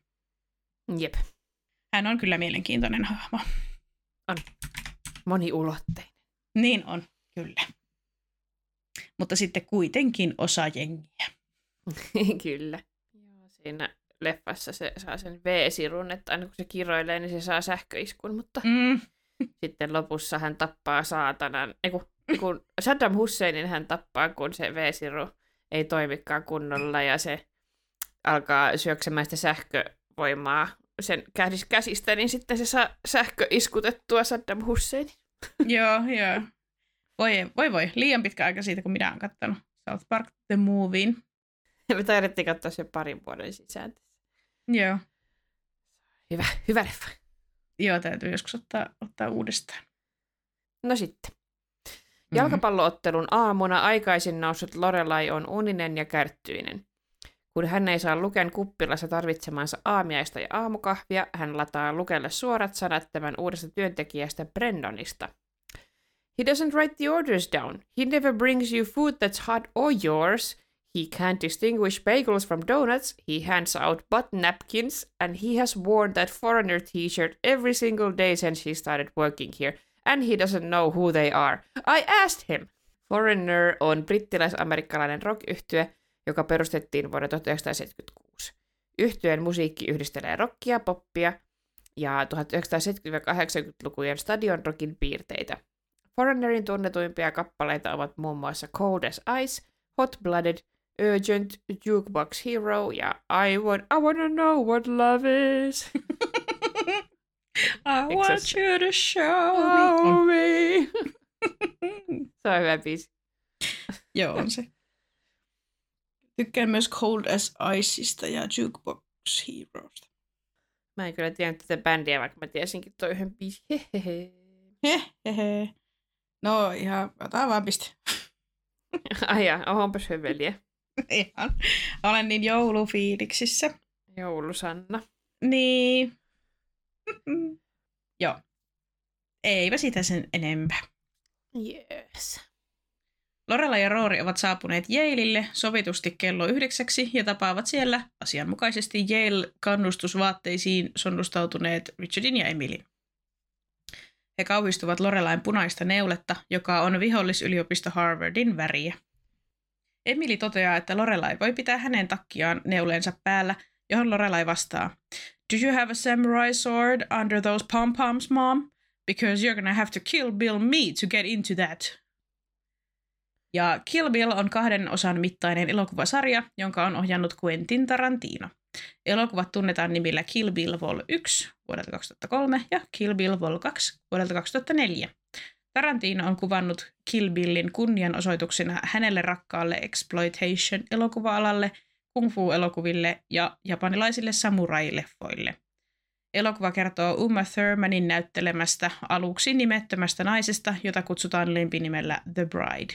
[SPEAKER 1] Jep,
[SPEAKER 2] Hän on kyllä mielenkiintoinen hahmo.
[SPEAKER 1] moniulotteinen.
[SPEAKER 2] Niin on, kyllä. Mutta sitten kuitenkin osa jengiä.
[SPEAKER 1] Kyllä. Joo, siinä leffassa se saa sen V-sirun, että aina kun se kiroilee, niin se saa sähköiskun, mutta
[SPEAKER 2] Mm.
[SPEAKER 1] sitten lopussa hän tappaa saatanan, ei kun, kun Saddam Husseinin hän tappaa, kun se V-siru ei toimikaan kunnolla ja se alkaa syöksemään sitä sähkövoimaa sen käsis- käsistä, niin sitten se saa sähköiskutettua Saddam Hussein.
[SPEAKER 2] joo, joo. Voi, voi voi, liian pitkä aika siitä, kun minä olen katsonut South Park The Movien.
[SPEAKER 1] Me taidettiin katsoa sen parin vuoden sisään.
[SPEAKER 2] Joo.
[SPEAKER 1] Hyvä, hyvä leffa.
[SPEAKER 2] Joo, täytyy joskus ottaa, ottaa uudestaan.
[SPEAKER 1] No sitten.
[SPEAKER 2] Mhm.
[SPEAKER 1] Jalkapalloottelun aamuna aikaisin noussut Lorelai on uninen ja kärttyinen. Kun hän ei saa Luken kuppilassa tarvitsemansa aamiaista ja aamukahvia, hän lataa Lukelle suorat sanat tämän uudesta työntekijästä Brendonista. He doesn't write the orders down. He never brings you food that's hot or yours. He can't distinguish bagels from donuts. He hands out butt napkins, and he has worn that foreigner t-shirt every single day since he started working here and he doesn't know who they are. I asked him. Foreigner on brittiläis-amerikkalainen rock-yhtye, joka perustettiin vuonna 1976. Yhtyeen musiikki yhdistelee rockia, poppia ja 1970-80-lukujen stadion rockin piirteitä. Foreignerin tunnetuimpia kappaleita ovat muun muassa Cold as Ice, Hot Blooded, Urgent, Jukebox Hero ja I, want, I wanna know what love is.
[SPEAKER 2] I want you to show me.
[SPEAKER 1] Se on hyvä biisi.
[SPEAKER 2] Joo, on se. Tykkään myös Cold as Iceista ja Jukebox Heroesta.
[SPEAKER 1] Mä en kyllä tiennyt tätä bändiä, vaikka mä tiesinkin toi yhden biisi. Hehehe.
[SPEAKER 2] Hehehe. No ihan, otetaan vaan piste.
[SPEAKER 1] Ai ja, onpas hyveliä.
[SPEAKER 2] Ihan. Olen niin joulufiiliksissä.
[SPEAKER 1] Joulusanna.
[SPEAKER 2] Niin. Joo. Eipä sitä sen enempää.
[SPEAKER 1] Yes.
[SPEAKER 2] Lorela ja Roori ovat saapuneet Yaleille sovitusti kello yhdeksäksi ja tapaavat siellä asianmukaisesti Yale-kannustusvaatteisiin sonnustautuneet Richardin ja Emilin. He kauhistuvat Lorelain punaista neuletta, joka on vihollisyliopisto Harvardin väriä. Emili toteaa, että Lorelai voi pitää hänen takkiaan neuleensa päällä, johon Lorelai vastaa. Do you have a samurai sword under those pom-poms, mom? Because you're gonna have to kill Bill me to get into that. Ja Kill Bill on kahden osan mittainen elokuvasarja, jonka on ohjannut Quentin Tarantino. Elokuvat tunnetaan nimillä Kill Bill Vol 1 vuodelta 2003 ja Kill Bill Vol 2 vuodelta 2004. Tarantino on kuvannut Kill Billin kunnianosoituksena hänelle rakkaalle exploitation-elokuva-alalle, kung fu-elokuville ja japanilaisille samurai-leffoille. elokuva kertoo Uma Thurmanin näyttelemästä aluksi nimettömästä naisesta, jota kutsutaan lempinimellä The Bride.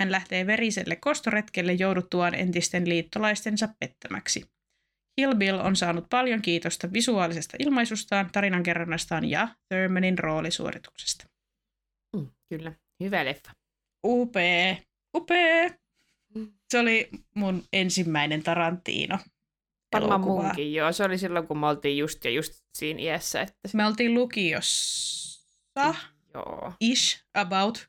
[SPEAKER 2] Hän lähtee veriselle kostoretkelle jouduttuaan entisten liittolaistensa pettämäksi. Kill Bill on saanut paljon kiitosta visuaalisesta ilmaisustaan, tarinankerronnastaan ja Thurmanin roolisuorituksesta.
[SPEAKER 1] Kyllä, hyvä leffa.
[SPEAKER 2] Upee, upee. Se oli mun ensimmäinen Tarantino.
[SPEAKER 1] Varmaan munkin, joo. Se oli silloin, kun me oltiin just ja just siinä iässä. Että...
[SPEAKER 2] Me oltiin lukiossa.
[SPEAKER 1] Joo.
[SPEAKER 2] Ish, about.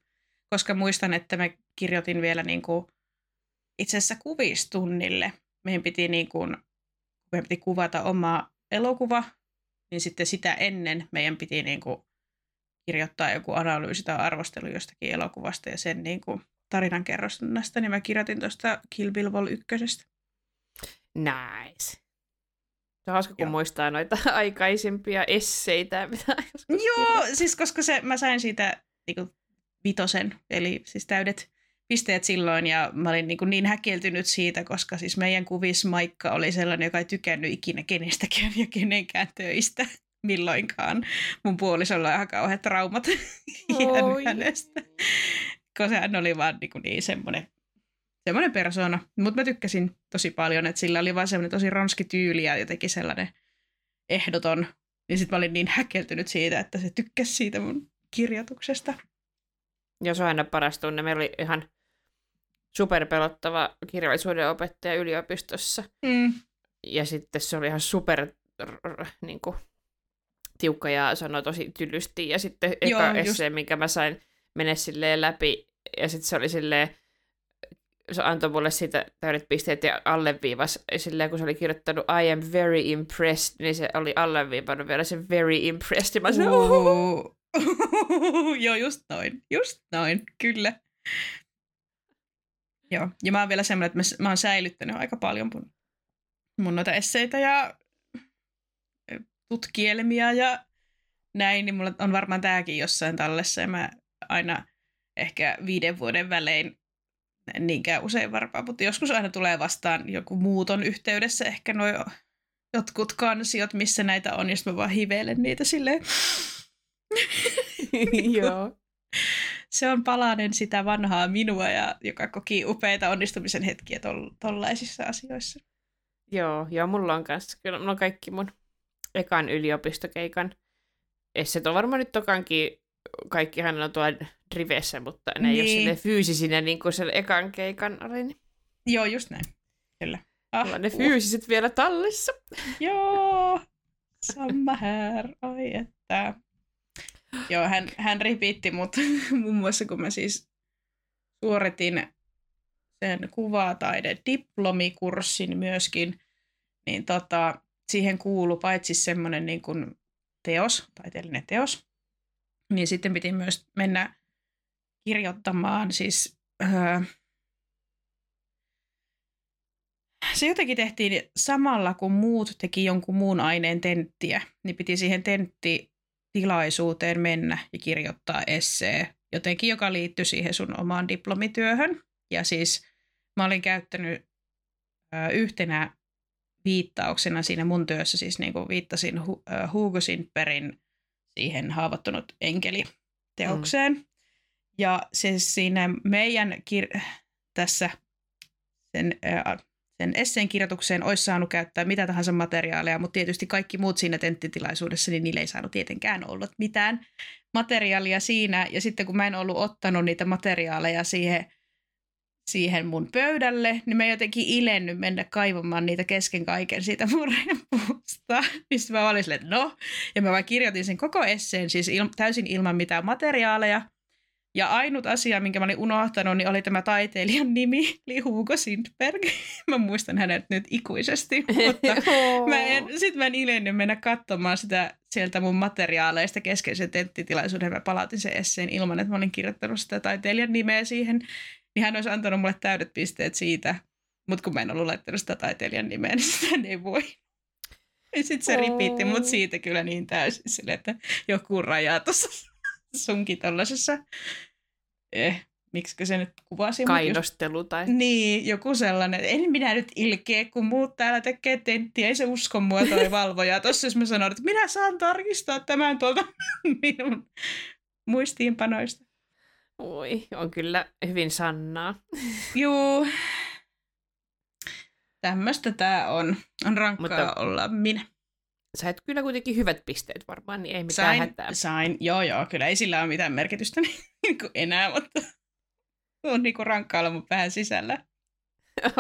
[SPEAKER 2] Koska muistan, että me kirjoitin vielä niin kuin itse asiassa kuvistunnille. Meidän piti, niin kuin, meidän piti kuvata oma elokuva, niin sitten sitä ennen meidän piti niin kuin kirjoittaa joku analyysi tai arvostelu jostakin elokuvasta ja sen niin kuin tarinan kerronnasta, niin mä kirjoitin tuosta Kill Bill Vol 1.
[SPEAKER 1] Nice. Se on hauska, kun Joo. muistaa noita aikaisempia esseitä. Mitä
[SPEAKER 2] Joo, siis koska se, mä sain siitä niin kuin, vitosen, eli siis täydet pisteet silloin, ja mä olin niin, kuin niin häkeltynyt siitä, koska siis meidän kuvis Maikka oli sellainen, joka ei tykännyt ikinä kenestäkään ja kenenkään töistä milloinkaan. Mun puolisolla on ihan kauheat traumat hänestä, koska hän oli vaan niin, niin semmoinen semmoinen persona. Mutta mä tykkäsin tosi paljon, että sillä oli vaan semmoinen tosi ronski tyyli ja jotenkin sellainen ehdoton. Ja sitten mä olin niin häkeltynyt siitä, että se tykkäsi siitä mun kirjoituksesta.
[SPEAKER 1] Ja se on aina paras tunne. Meillä oli ihan superpelottava kirjallisuuden opettaja yliopistossa.
[SPEAKER 2] Mm.
[SPEAKER 1] Ja sitten se oli ihan super niin kuin, tiukka ja sanoi tosi tylysti. Ja sitten eka Joo, esseen, just... minkä mä sain mennä silleen läpi, ja sitten se oli silleen, se antoi mulle siitä täydet pisteet ja alleviivas silleen, kun se oli kirjoittanut I am very impressed, niin se oli alleviivannut vielä se very impressed. Ja mä sanoin,
[SPEAKER 2] uh. Joo, just noin. Just noin, kyllä. Joo, ja mä oon vielä semmoinen, että mä, mä oon säilyttänyt aika paljon mun, mun noita esseitä ja tutkielmia ja näin, niin mulla on varmaan tääkin jossain tallessa ja mä aina ehkä viiden vuoden välein en niinkään usein varmaan, mutta joskus aina tulee vastaan joku muuton yhteydessä ehkä noin jotkut kansiot, missä näitä on, ja sitten mä vaan hiveilen niitä silleen.
[SPEAKER 1] Joo.
[SPEAKER 2] Se on palanen sitä vanhaa minua, ja joka koki upeita onnistumisen hetkiä tol- tollaisissa asioissa.
[SPEAKER 1] Joo, joo, mulla on kanssa, kyllä mulla on kaikki mun ekan yliopistokeikan esset on varmaan nyt tokankin, kaikkihan on tuolla rivessä, mutta ne niin. ei ole niin. fyysisinä niin kuin sen ekan keikan oli. Niin...
[SPEAKER 2] Joo, just näin. Kyllä.
[SPEAKER 1] Ah, ne fyysiset vielä tallissa.
[SPEAKER 2] Joo, samma här. Ai että. Joo, hän, hän ripitti mut muun muassa, kun mä siis suoritin sen kuvataide diplomikurssin myöskin, niin tota, siihen kuuluu paitsi semmoinen niin kuin teos, taiteellinen teos, niin sitten piti myös mennä kirjoittamaan siis öö, se jotenkin tehtiin samalla, kun muut teki jonkun muun aineen tenttiä, niin piti siihen tenttitilaisuuteen mennä ja kirjoittaa essee, jotenkin joka liittyi siihen sun omaan diplomityöhön. Ja siis mä olin käyttänyt ö, yhtenä viittauksena siinä mun työssä, siis niin kuin viittasin Hugo Sindbergin siihen haavoittunut enkeli teokseen. Mm. Ja se siinä meidän kir- tässä sen, äh, sen esseen kirjoitukseen olisi saanut käyttää mitä tahansa materiaaleja, mutta tietysti kaikki muut siinä tenttitilaisuudessa, niin niille ei saanut tietenkään ollut mitään materiaalia siinä. Ja sitten kun mä en ollut ottanut niitä materiaaleja siihen, siihen mun pöydälle, niin mä jotenkin ilennyt mennä kaivamaan niitä kesken kaiken siitä mun rempusta. Niin mä olin silleen, no. Ja mä vaan kirjoitin sen koko esseen, siis il- täysin ilman mitään materiaaleja. Ja ainut asia, minkä mä olin unohtanut, niin oli tämä taiteilijan nimi, eli Hugo Sindberg. mä muistan hänet nyt ikuisesti, mutta mä en, sit mä en ilennyt mennä katsomaan sitä sieltä mun materiaaleista keskeisen tenttitilaisuuden. Mä palautin sen esseen ilman, että mä olin kirjoittanut sitä taiteilijan nimeä siihen. Niin hän olisi antanut mulle täydet pisteet siitä, mutta kun mä en ollut laittanut sitä taiteilijan nimeä, niin sitä ei voi. Ja sitten se ripiitti mut siitä kyllä niin täysin sille, että joku raja tuossa sunkin tuollaisessa eh, miksi se nyt kuvasi.
[SPEAKER 1] Kainostelu just, tai...
[SPEAKER 2] Niin, joku sellainen. En minä nyt ilkeä, kun muut täällä tekee tenttiä, ei se usko mua toi valvoja. Tuossa jos mä sanoin, että minä saan tarkistaa tämän tuolta minun muistiinpanoista.
[SPEAKER 1] Oi, on kyllä hyvin sannaa.
[SPEAKER 2] Juu. Tämmöistä tämä on. On rankkaa Mutta... olla minä
[SPEAKER 1] sait kyllä kuitenkin hyvät pisteet varmaan, niin ei mitään
[SPEAKER 2] sain,
[SPEAKER 1] hätää.
[SPEAKER 2] Sain, joo joo, kyllä ei sillä ole mitään merkitystä niin enää, mutta on niinku rankkaa olla mun vähän sisällä.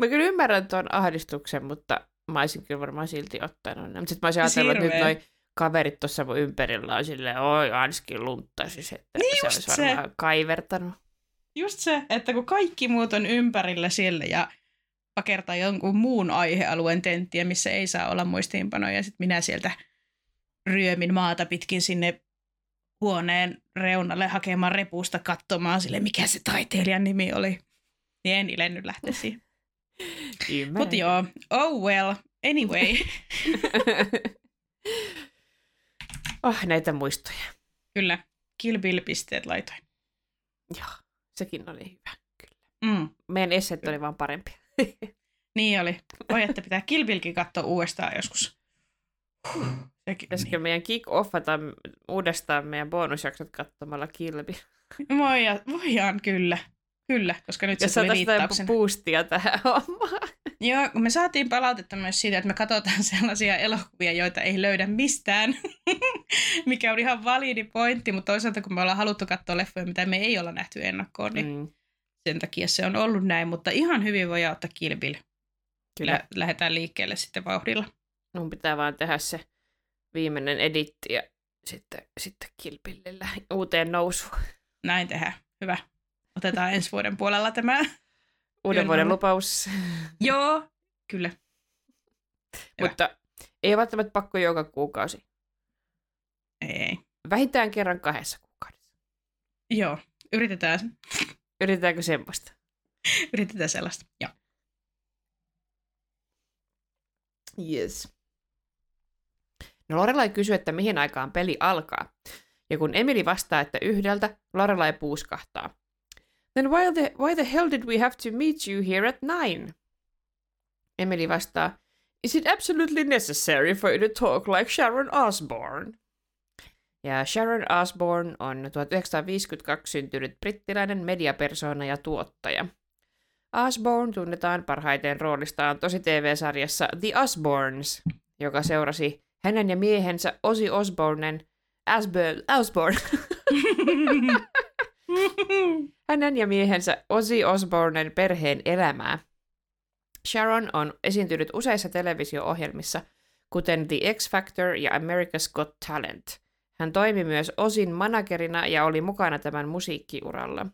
[SPEAKER 1] mä kyllä ymmärrän tuon ahdistuksen, mutta mä olisin kyllä varmaan silti ottanut ne. Mutta sitten mä olisin ajatellut, että nyt noi kaverit tuossa mun ympärillä on silleen, oi Anskin luntta, siis että niin se olisi varmaan se. kaivertanut.
[SPEAKER 2] Just se, että kun kaikki muut on ympärillä siellä ja pakertaa jonkun muun aihealueen tenttiä, missä ei saa olla muistiinpanoja. Ja sitten minä sieltä ryömin maata pitkin sinne huoneen reunalle hakemaan repusta katsomaan sille, mikä se taiteilijan nimi oli. Niin en ilennyt lähteä siihen. Mutta joo, oh well, anyway.
[SPEAKER 1] oh, näitä muistoja.
[SPEAKER 2] Kyllä, Kill Bill-pisteet laitoin.
[SPEAKER 1] Joo, sekin oli hyvä, kyllä.
[SPEAKER 2] Mm.
[SPEAKER 1] Meidän esset oli vaan parempia.
[SPEAKER 2] niin oli. Voi, että pitää Kilbilkin katsoa uudestaan joskus.
[SPEAKER 1] Pitäisikö niin. meidän kick-offata uudestaan meidän bonusjaksot katsomalla Kilbi?
[SPEAKER 2] Voidaan, voidaan kyllä. Kyllä, koska nyt ja se tuli viittauksena.
[SPEAKER 1] boostia tähän hommaan.
[SPEAKER 2] Joo, kun me saatiin palautetta myös siitä, että me katsotaan sellaisia elokuvia, joita ei löydä mistään, mikä on ihan validi pointti, mutta toisaalta kun me ollaan haluttu katsoa leffoja, mitä me ei olla nähty ennakkoon, niin mm sen takia se on ollut näin, mutta ihan hyvin voi ottaa kilpille. Kyllä. Lä- lähdetään liikkeelle sitten vauhdilla.
[SPEAKER 1] Mun pitää vaan tehdä se viimeinen editti ja sitten, sitten kilpille uuteen nousuun.
[SPEAKER 2] Näin tehdään. Hyvä. Otetaan ensi vuoden puolella tämä.
[SPEAKER 1] Uuden vuoden lupaus.
[SPEAKER 2] Joo, kyllä.
[SPEAKER 1] Hyvä. Mutta ei välttämättä pakko joka kuukausi.
[SPEAKER 2] Ei.
[SPEAKER 1] Vähintään kerran kahdessa kuukaudessa.
[SPEAKER 2] Joo, yritetään.
[SPEAKER 1] Yritetäänkö semmoista?
[SPEAKER 2] Yritetään sellaista, joo.
[SPEAKER 1] Yes. No Lorelai kysyy, että mihin aikaan peli alkaa. Ja kun Emily vastaa, että yhdeltä, Lorelai puuskahtaa. Then why the, why the hell did we have to meet you here at nine? Emily vastaa, Is it absolutely necessary for you to talk like Sharon Osbourne? Ja Sharon Osbourne on 1952 syntynyt brittiläinen mediapersona ja tuottaja. Osbourne tunnetaan parhaiten roolistaan tosi TV-sarjassa The Osbournes, joka seurasi hänen ja miehensä Ozzy Osbournen Asbel, Osbourne. hänen ja miehensä Ozzy Osbournen perheen elämää. Sharon on esiintynyt useissa televisio-ohjelmissa, kuten The X Factor ja America's Got Talent – hän toimi myös osin managerina ja oli mukana tämän musiikkiuralla.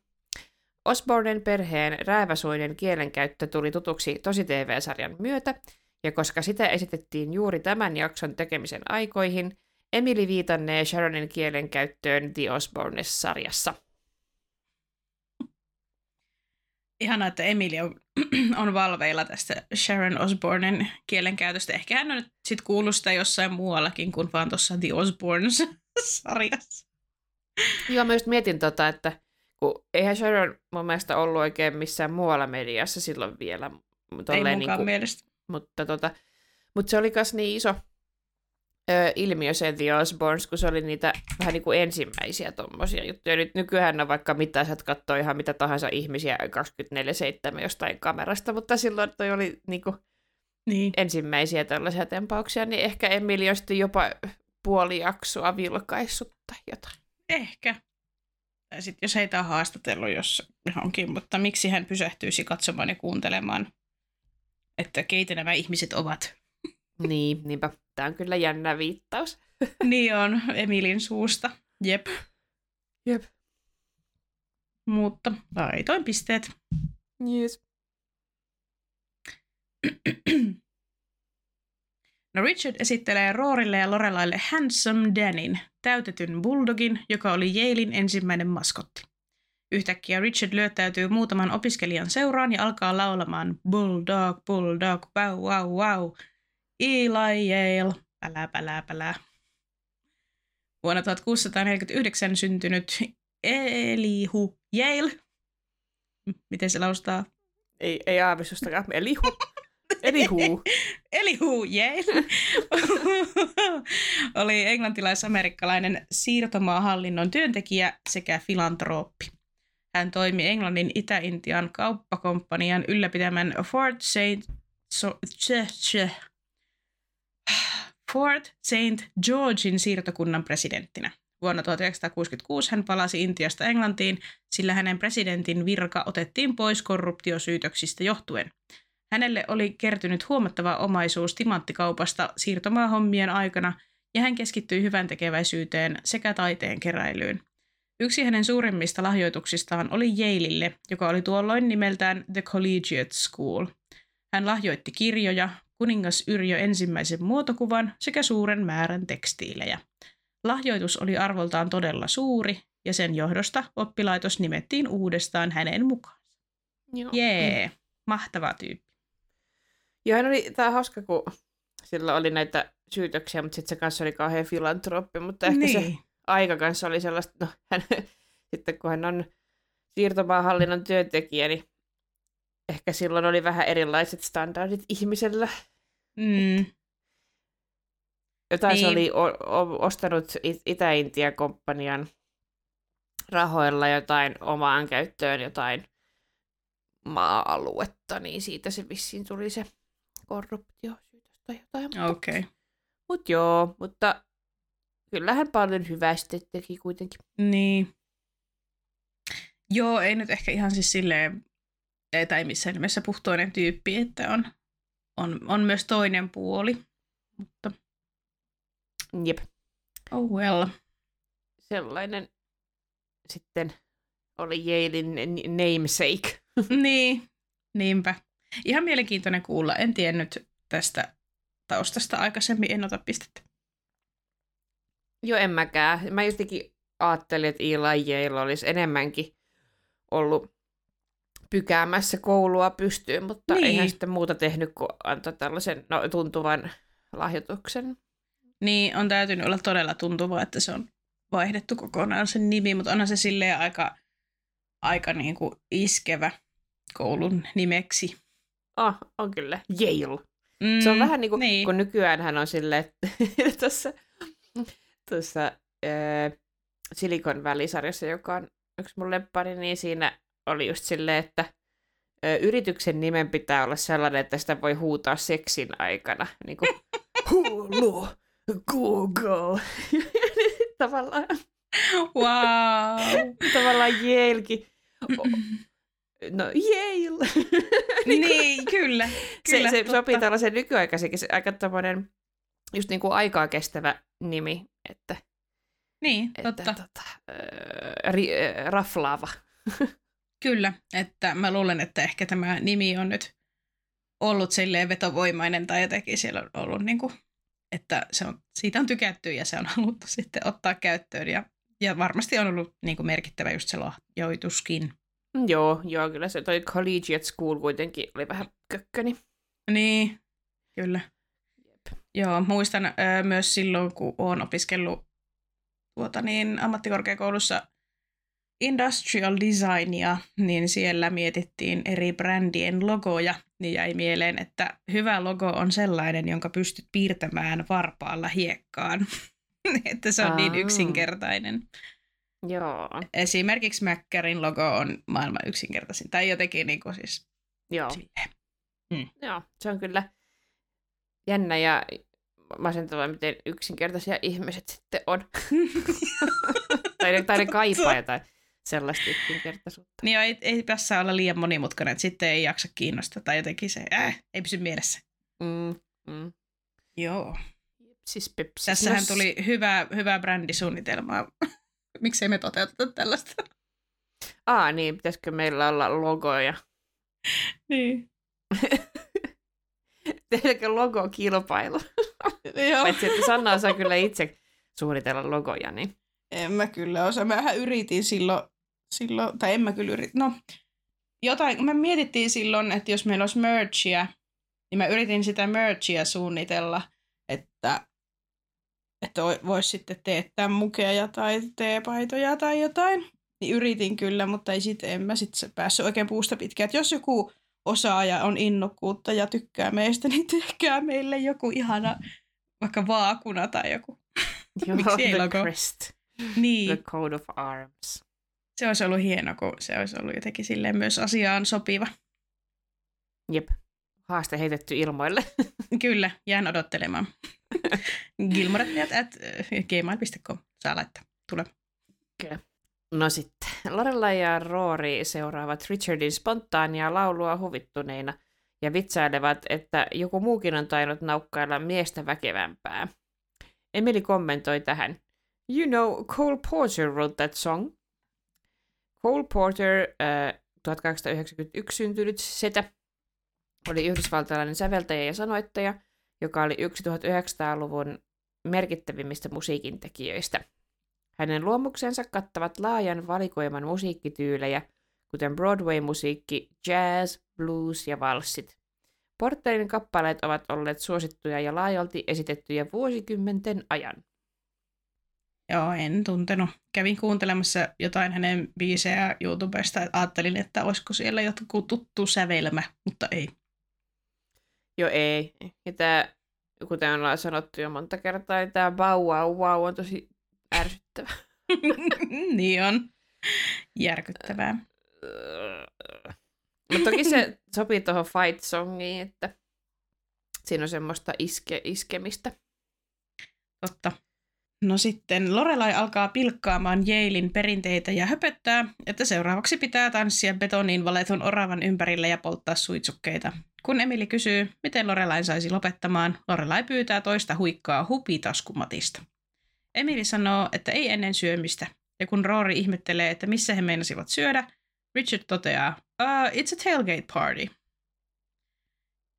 [SPEAKER 1] Osbornen perheen rääväsuinen kielenkäyttö tuli tutuksi tosi TV-sarjan myötä, ja koska sitä esitettiin juuri tämän jakson tekemisen aikoihin, Emily viitannee Sharonin kielenkäyttöön The Osbornes-sarjassa.
[SPEAKER 2] Ihana, että Emily on, on valveilla tästä Sharon Osbornen kielenkäytöstä. Ehkä hän on nyt sit kuullut sitä jossain muuallakin kuin vaan tuossa The Osborns sarjassa.
[SPEAKER 1] Joo, mä just mietin tota, että kun eihän Sharon mun mielestä ollut oikein missään muualla mediassa silloin vielä.
[SPEAKER 2] Ei mukaan niin kuin, mielestä.
[SPEAKER 1] Mutta, tota, mutta se oli kas niin iso ö, ilmiö se The Osborns, kun se oli niitä vähän niin kuin ensimmäisiä tommosia juttuja. Nyt nykyään on vaikka mitä, sä katsoo ihan mitä tahansa ihmisiä 24-7 jostain kamerasta, mutta silloin toi oli niin kuin niin. ensimmäisiä tällaisia tempauksia, niin ehkä Emilio sitten jopa puoli jaksoa vilkaissut tai jotain.
[SPEAKER 2] Ehkä. Tai sitten jos heitä on haastatellut jos johonkin, mutta miksi hän pysähtyisi katsomaan ja kuuntelemaan, että keitä nämä ihmiset ovat.
[SPEAKER 1] Niin, niinpä. Tämä on kyllä jännä viittaus.
[SPEAKER 2] niin on, Emilin suusta. Jep.
[SPEAKER 1] Jep.
[SPEAKER 2] Mutta laitoin pisteet.
[SPEAKER 1] Yes.
[SPEAKER 2] No Richard esittelee Roorille ja Lorelaille Handsome Danin, täytetyn bulldogin, joka oli Yalein ensimmäinen maskotti. Yhtäkkiä Richard lyöttäytyy muutaman opiskelijan seuraan ja alkaa laulamaan Bulldog, Bulldog, wow, wow, wow. Eli Yale, pälä, pälä, pälä. Vuonna 1649 syntynyt Elihu Yale. Miten se laustaa?
[SPEAKER 1] Ei, ei aavistustakaan. Elihu. Elihu.
[SPEAKER 2] Elihu, Yale. oli englantilais-amerikkalainen siirtomaahallinnon työntekijä sekä filantrooppi. Hän toimi Englannin Itä-Intian kauppakomppanian ylläpitämän Fort St. So, Fort St. Georgein siirtokunnan presidenttinä. Vuonna 1966 hän palasi Intiasta Englantiin, sillä hänen presidentin virka otettiin pois korruptiosyytöksistä johtuen. Hänelle oli kertynyt huomattava omaisuus timanttikaupasta siirtomaahommien aikana, ja hän keskittyi hyvän tekeväisyyteen sekä taiteen keräilyyn. Yksi hänen suurimmista lahjoituksistaan oli Yaleille, joka oli tuolloin nimeltään The Collegiate School. Hän lahjoitti kirjoja, kuningas Yrjö ensimmäisen muotokuvan sekä suuren määrän tekstiilejä. Lahjoitus oli arvoltaan todella suuri, ja sen johdosta oppilaitos nimettiin uudestaan hänen mukaansa. Joo. Jee, mahtava tyyppi.
[SPEAKER 1] Joo, hän oli, tää hauska, kun sillä oli näitä syytöksiä, mutta sitten se kanssa oli kauhean filantrooppi, mutta ehkä niin. se aika kanssa oli sellaista, no hän, sitten kun hän on siirtomaahallinnon työntekijä, niin ehkä silloin oli vähän erilaiset standardit ihmisellä. Mm. Jotain niin. se oli o- o- ostanut Itä-Intian komppanian rahoilla jotain omaan käyttöön jotain maa-aluetta, niin siitä se vissiin tuli se korruptio tai jotain.
[SPEAKER 2] Okei. Okay.
[SPEAKER 1] Mut joo, mutta kyllähän paljon hyvää sitten teki kuitenkin.
[SPEAKER 2] Niin. Joo, ei nyt ehkä ihan siis silleen, tai missään nimessä puhtoinen tyyppi, että on, on, on myös toinen puoli. Mutta...
[SPEAKER 1] Jep.
[SPEAKER 2] Oh well.
[SPEAKER 1] Sellainen sitten oli Yalein namesake.
[SPEAKER 2] niin, niinpä. Ihan mielenkiintoinen kuulla. En tiennyt tästä taustasta aikaisemmin, en ota pistettä.
[SPEAKER 1] Joo, en mäkään. Mä jotenkin ajattelin, että Eli Yale olisi enemmänkin ollut pykäämässä koulua pystyyn, mutta niin. eihän sitten muuta tehnyt kuin antaa tällaisen no, tuntuvan lahjoituksen.
[SPEAKER 2] Niin, on täytynyt olla todella tuntuva, että se on vaihdettu kokonaan sen nimi, mutta onhan se silleen aika, aika niin kuin iskevä koulun nimeksi.
[SPEAKER 1] Ah, on kyllä. Yale. Mm, se on vähän niin kuin, niin. kun nykyään hän on silleen, että tuossa, tuossa äh, Silikon välisarjassa, joka on yksi mun lemppari, niin siinä oli just silleen, että yrityksen nimen pitää olla sellainen, että sitä voi huutaa seksin aikana. Niin kuin, Hulu, Google. Tavallaan.
[SPEAKER 2] Wow.
[SPEAKER 1] Tavallaan Yalekin. No Yale!
[SPEAKER 2] niin, kyllä.
[SPEAKER 1] kyllä se, se sopii tällaisen nykyaikaisenkin, aika tämmöinen just niin kuin aikaa kestävä nimi, että
[SPEAKER 2] niin, että, totta.
[SPEAKER 1] Tota, äh, ri, äh, raflaava.
[SPEAKER 2] Kyllä, että mä luulen, että ehkä tämä nimi on nyt ollut silleen vetovoimainen tai jotenkin siellä on ollut niin kuin, että se on, siitä on tykätty ja se on haluttu sitten ottaa käyttöön ja, ja varmasti on ollut niin kuin merkittävä just se lahjoituskin.
[SPEAKER 1] Joo, joo, kyllä se toi collegiate school kuitenkin oli vähän kökköni.
[SPEAKER 2] Niin, kyllä. Jep. Joo, muistan ö, myös silloin, kun olen opiskellut tuota, niin, ammattikorkeakoulussa industrial designia, niin siellä mietittiin eri brändien logoja, niin jäi mieleen, että hyvä logo on sellainen, jonka pystyt piirtämään varpaalla hiekkaan. että se on Aa. niin yksinkertainen.
[SPEAKER 1] Joo.
[SPEAKER 2] Esimerkiksi Mäkkärin logo on maailman yksinkertaisin. Tai jotenkin niin kuin siis
[SPEAKER 1] Joo. Mm. Joo, se on kyllä jännä ja masentavaa, miten yksinkertaisia ihmiset sitten on. tai, ne, tai ne kaipaa jotain sellaista yksinkertaisuutta.
[SPEAKER 2] Niin ei, ei tässä olla liian monimutkainen, että sitten ei jaksa kiinnostaa tai jotenkin se äh, ei pysy mielessä.
[SPEAKER 1] Mm, mm.
[SPEAKER 2] Joo.
[SPEAKER 1] Siis pepsis.
[SPEAKER 2] Tässähän tuli hyvä, hyvä brändisuunnitelma miksei me toteuteta tällaista.
[SPEAKER 1] Aa, niin, pitäisikö meillä olla logoja?
[SPEAKER 2] niin.
[SPEAKER 1] Tehdäänkö logokilpailu? Joo. Paitsi, että Sanna osaa kyllä itse suunnitella logoja, niin...
[SPEAKER 2] En mä kyllä osaa. Mähän yritin silloin, silloin tai en mä kyllä yritin, no jotain, me mietittiin silloin, että jos meillä olisi merchia, niin mä yritin sitä merchia suunnitella, että että voisi sitten teettää mukeja tai teepaitoja tai jotain. niin yritin kyllä, mutta ei sit, en mä sit päässyt oikein puusta pitkään. Et jos joku osaaja on innokkuutta ja tykkää meistä, niin tehkää meille joku ihana vaikka vaakuna tai joku.
[SPEAKER 1] Miksi logo? Crest.
[SPEAKER 2] Niin.
[SPEAKER 1] The coat of arms.
[SPEAKER 2] Se olisi ollut hieno, kun se olisi ollut jotenkin silleen myös asiaan sopiva.
[SPEAKER 1] Jep. Haaste heitetty ilmoille.
[SPEAKER 2] Kyllä, jään odottelemaan. Gilmorettajat at gmail.com saa laittaa. Tule.
[SPEAKER 1] Kyllä. No sitten, Lorella ja Roori seuraavat Richardin spontaania laulua huvittuneina ja vitsailevat, että joku muukin on tainnut naukkailla miestä väkevämpää. Emily kommentoi tähän. You know, Cole Porter wrote that song. Cole Porter, äh, 1891 syntynyt setä, oli yhdysvaltalainen säveltäjä ja sanoittaja, joka oli 1900-luvun merkittävimmistä musiikintekijöistä. Hänen luomuksensa kattavat laajan valikoiman musiikkityylejä, kuten Broadway-musiikki, jazz, blues ja valssit. Porterin kappaleet ovat olleet suosittuja ja laajalti esitettyjä vuosikymmenten ajan.
[SPEAKER 2] Joo, en tuntenut. Kävin kuuntelemassa jotain hänen biisejä YouTubesta, että ajattelin, että olisiko siellä joku tuttu sävelmä, mutta ei.
[SPEAKER 1] Joo, ei. Ja tämä, kuten ollaan sanottu jo monta kertaa, niin tämä wow, wow, wow on tosi ärsyttävä.
[SPEAKER 2] niin on. Järkyttävää.
[SPEAKER 1] Mutta toki se sopii tuohon fight songiin, että siinä on semmoista iske, iskemistä.
[SPEAKER 2] Totta. No sitten Lorelai alkaa pilkkaamaan Jailin perinteitä ja höpöttää, että seuraavaksi pitää tanssia betoniin valetun oravan ympärillä ja polttaa suitsukkeita. Kun Emili kysyy, miten Lorelai saisi lopettamaan, Lorelai pyytää toista huikkaa hupitaskumatista. Emili sanoo, että ei ennen syömistä, ja kun Rory ihmettelee, että missä he meinasivat syödä, Richard toteaa, uh, it's a tailgate party.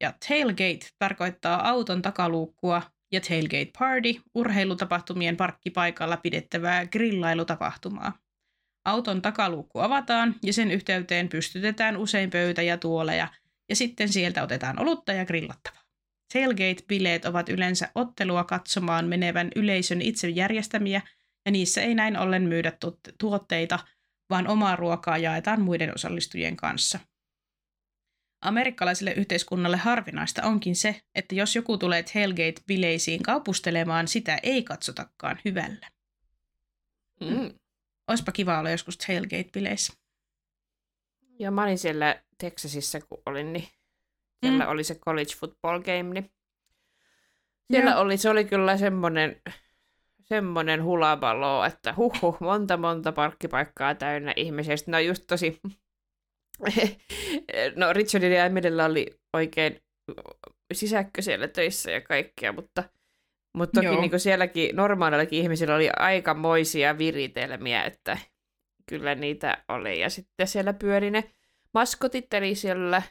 [SPEAKER 2] Ja tailgate tarkoittaa auton takaluukkua, ja tailgate party urheilutapahtumien parkkipaikalla pidettävää grillailutapahtumaa. Auton takaluukku avataan ja sen yhteyteen pystytetään usein pöytä ja tuoleja, ja sitten sieltä otetaan olutta ja grillattavaa. Tailgate-bileet ovat yleensä ottelua katsomaan menevän yleisön itse järjestämiä, ja niissä ei näin ollen myydä tuotteita, vaan omaa ruokaa jaetaan muiden osallistujien kanssa. Amerikkalaiselle yhteiskunnalle harvinaista onkin se, että jos joku tulee tailgate-bileisiin kaupustelemaan, sitä ei katsotakaan hyvällä. Mm. Olisipa kiva olla joskus tailgate-bileissä.
[SPEAKER 1] Joo, mä olin siellä Texasissa, kun olin, niin siellä mm. oli se college football game, niin siellä oli, se oli kyllä semmoinen, semmoinen hulabalo, että huhu, monta monta parkkipaikkaa täynnä ihmisiä. Sitten ne on just tosi no Richardin ja Emilillä oli oikein sisäkkö siellä töissä ja kaikkea, mutta, mutta toki niin kuin sielläkin normaalillakin ihmisillä oli aikamoisia viritelmiä, että kyllä niitä oli. Ja sitten siellä pyöri ne maskotit, eli siellä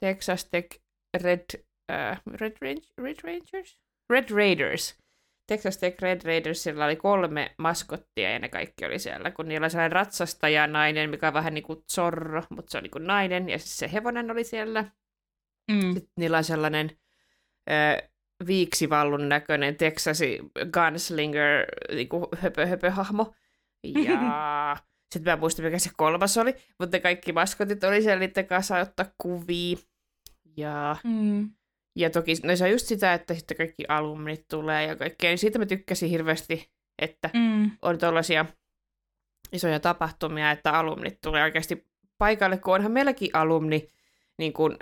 [SPEAKER 1] Texas Tech Red, uh, Red, Range, Red Rangers? Red Raiders. Texas Tech Red Raidersilla oli kolme maskottia ja ne kaikki oli siellä, kun niillä oli sellainen ratsastaja nainen, mikä on vähän niin kuin zorro, mutta se on niin kuin nainen, ja siis se hevonen oli siellä. Mm. Sitten niillä on sellainen äh, viiksivallun näköinen Texasi gunslinger, niin kuin höpö, höpö hahmo. Ja sitten mä muistan, mikä se kolmas oli, mutta kaikki maskotit oli siellä niiden kanssa ottaa kuvia. Ja mm. Ja toki no se on just sitä, että sitten kaikki alumnit tulee ja kaikkea. Niin siitä mä tykkäsin hirveästi, että mm. on tällaisia isoja tapahtumia, että alumnit tulee oikeasti paikalle, kun onhan meilläkin alumni niin kuin,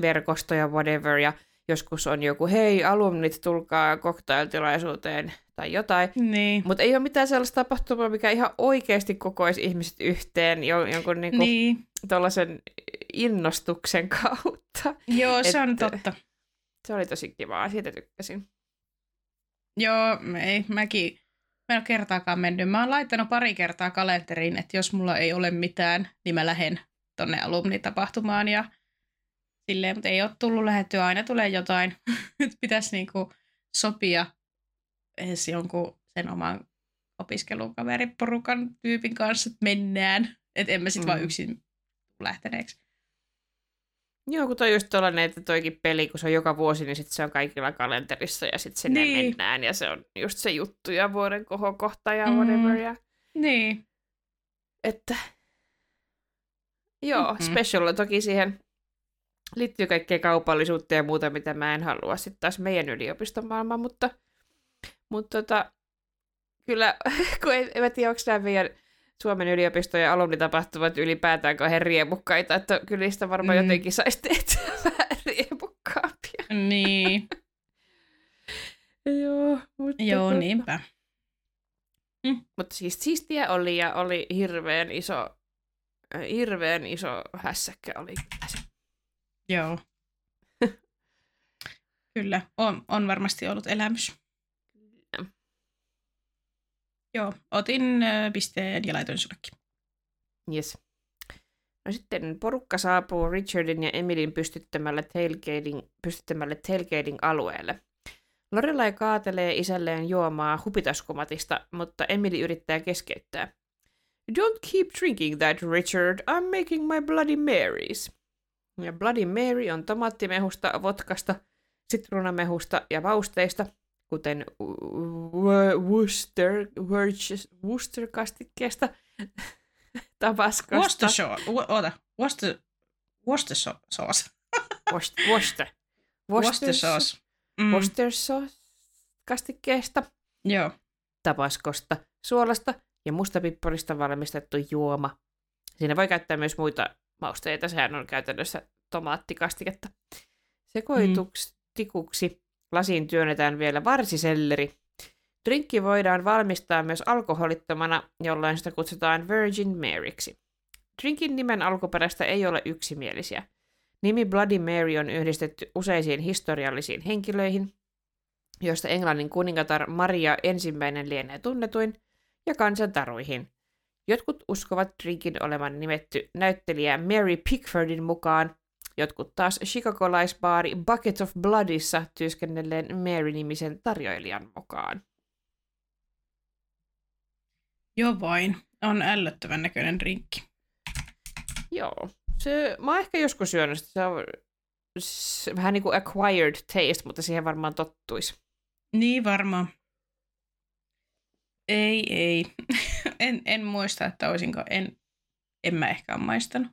[SPEAKER 1] verkostoja, whatever, ja joskus on joku, hei alumnit, tulkaa koktailtilaisuuteen tai jotain.
[SPEAKER 2] Niin.
[SPEAKER 1] Mutta ei ole mitään sellaista tapahtumaa, mikä ihan oikeasti kokoisi ihmiset yhteen jonkun niinku niin. tuollaisen innostuksen kautta.
[SPEAKER 2] Joo, se on totta.
[SPEAKER 1] Se oli tosi kivaa, siitä tykkäsin.
[SPEAKER 2] Joo, ei, mäkin, mä en ole kertaakaan mennyt. Mä oon laittanut pari kertaa kalenteriin, että jos mulla ei ole mitään, niin mä lähden tonne alumnitapahtumaan ja silleen, mutta ei ole tullut lähettyä, aina tulee jotain. Nyt pitäisi niinku sopia edes jonkun sen oman opiskelukaveriporukan tyypin kanssa, että mennään. Että en mä sitten mm. vaan yksin lähteneeksi.
[SPEAKER 1] Joo, kun toi just tollanen, että toikin peli, kun se on joka vuosi, niin sit se on kaikilla kalenterissa ja sitten sinne niin. mennään ja se on just se juttu ja vuoden kohokohta ja mm. whatever. Ja...
[SPEAKER 2] Niin.
[SPEAKER 1] että joo, mm-hmm. special toki siihen liittyy kaikkea kaupallisuutta ja muuta, mitä mä en halua sitten taas meidän yliopiston maailmaan, mutta, mutta tota, kyllä, kun en, en tiedä, onko nämä meidän Suomen yliopistojen alumnitapahtumat ylipäätään kauhean riemukkaita, että kyllä niistä varmaan mm. jotenkin saisi tehtyä vähän riemukkaampia.
[SPEAKER 2] Niin.
[SPEAKER 1] Joo, mutta
[SPEAKER 2] Joo, tota... niinpä.
[SPEAKER 1] Mm. Mutta siis siistiä oli ja oli hirveän iso, äh, hirveän iso hässäkkä oli.
[SPEAKER 2] Joo. Kyllä, on, on varmasti ollut elämys. Kyllä. Joo, otin äh, pisteen ja laitoin sullekin.
[SPEAKER 1] Yes. No sitten porukka saapuu Richardin ja Emilin pystyttämälle tailgating, pystyttämälle tailgating alueelle. Lorelai kaatelee isälleen juomaa hupitaskumatista, mutta Emily yrittää keskeyttää. Don't keep drinking that, Richard. I'm making my Bloody Marys. Ja Bloody Mary on tomaattimehusta, vodkasta, sitruunamehusta ja vausteista, kuten Worcester, Worcester-kastikkeesta, tabaskosta.
[SPEAKER 2] Worcester, oota, Worcester, Worcester sauce.
[SPEAKER 1] Worcester. Worcester.
[SPEAKER 2] Worcester sauce
[SPEAKER 1] mm. Worcester kastikkeesta,
[SPEAKER 2] Joo.
[SPEAKER 1] tabaskosta, suolasta ja mustapipparista valmistettu juoma. Siinä voi käyttää myös muita mausteita, sehän on käytännössä tomaattikastiketta. Sekoitustikuksi mm. lasiin työnnetään vielä varsiselleri. Drinkki voidaan valmistaa myös alkoholittomana, jolloin sitä kutsutaan Virgin Maryksi. Drinkin nimen alkuperäistä ei ole yksimielisiä. Nimi Bloody Mary on yhdistetty useisiin historiallisiin henkilöihin, joista Englannin kuningatar Maria ensimmäinen lienee tunnetuin, ja kansantaruihin. Jotkut uskovat drinkin olevan nimetty näyttelijä Mary Pickfordin mukaan, jotkut taas chicagolaisbaari Bucket of Bloodissa työskennelleen Mary-nimisen tarjoilijan mukaan.
[SPEAKER 2] Joo vain, on ällöttävän näköinen drinkki.
[SPEAKER 1] Joo. Se, mä oon ehkä joskus syönyt sitä. Se on se, vähän niin kuin acquired taste, mutta siihen varmaan tottuisi.
[SPEAKER 2] Niin varmaan. Ei, ei. en, en muista, että olisinko. En, en mä ehkä ole maistanut.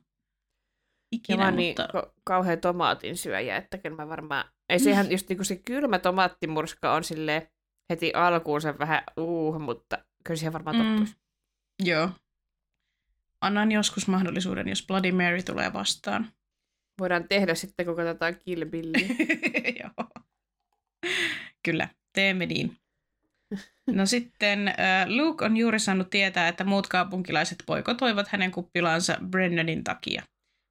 [SPEAKER 1] Ikinä, ja mä niin mutta... niin kauhean tomaatin syöjä, että kyllä mä varmaan... Ei sehän just niin kuin se kylmä tomaattimurska on sille heti alkuun se vähän uh, mutta kyllä siihen varmaan tottuisi. Mm.
[SPEAKER 2] Joo, annan joskus mahdollisuuden, jos Bloody Mary tulee vastaan.
[SPEAKER 1] Voidaan tehdä sitten, kun katsotaan Kill.
[SPEAKER 2] Joo. Kyllä, teemme niin. No sitten äh, Luke on juuri saanut tietää, että muut kaupunkilaiset poikotoivat hänen kuppilaansa Brennanin takia.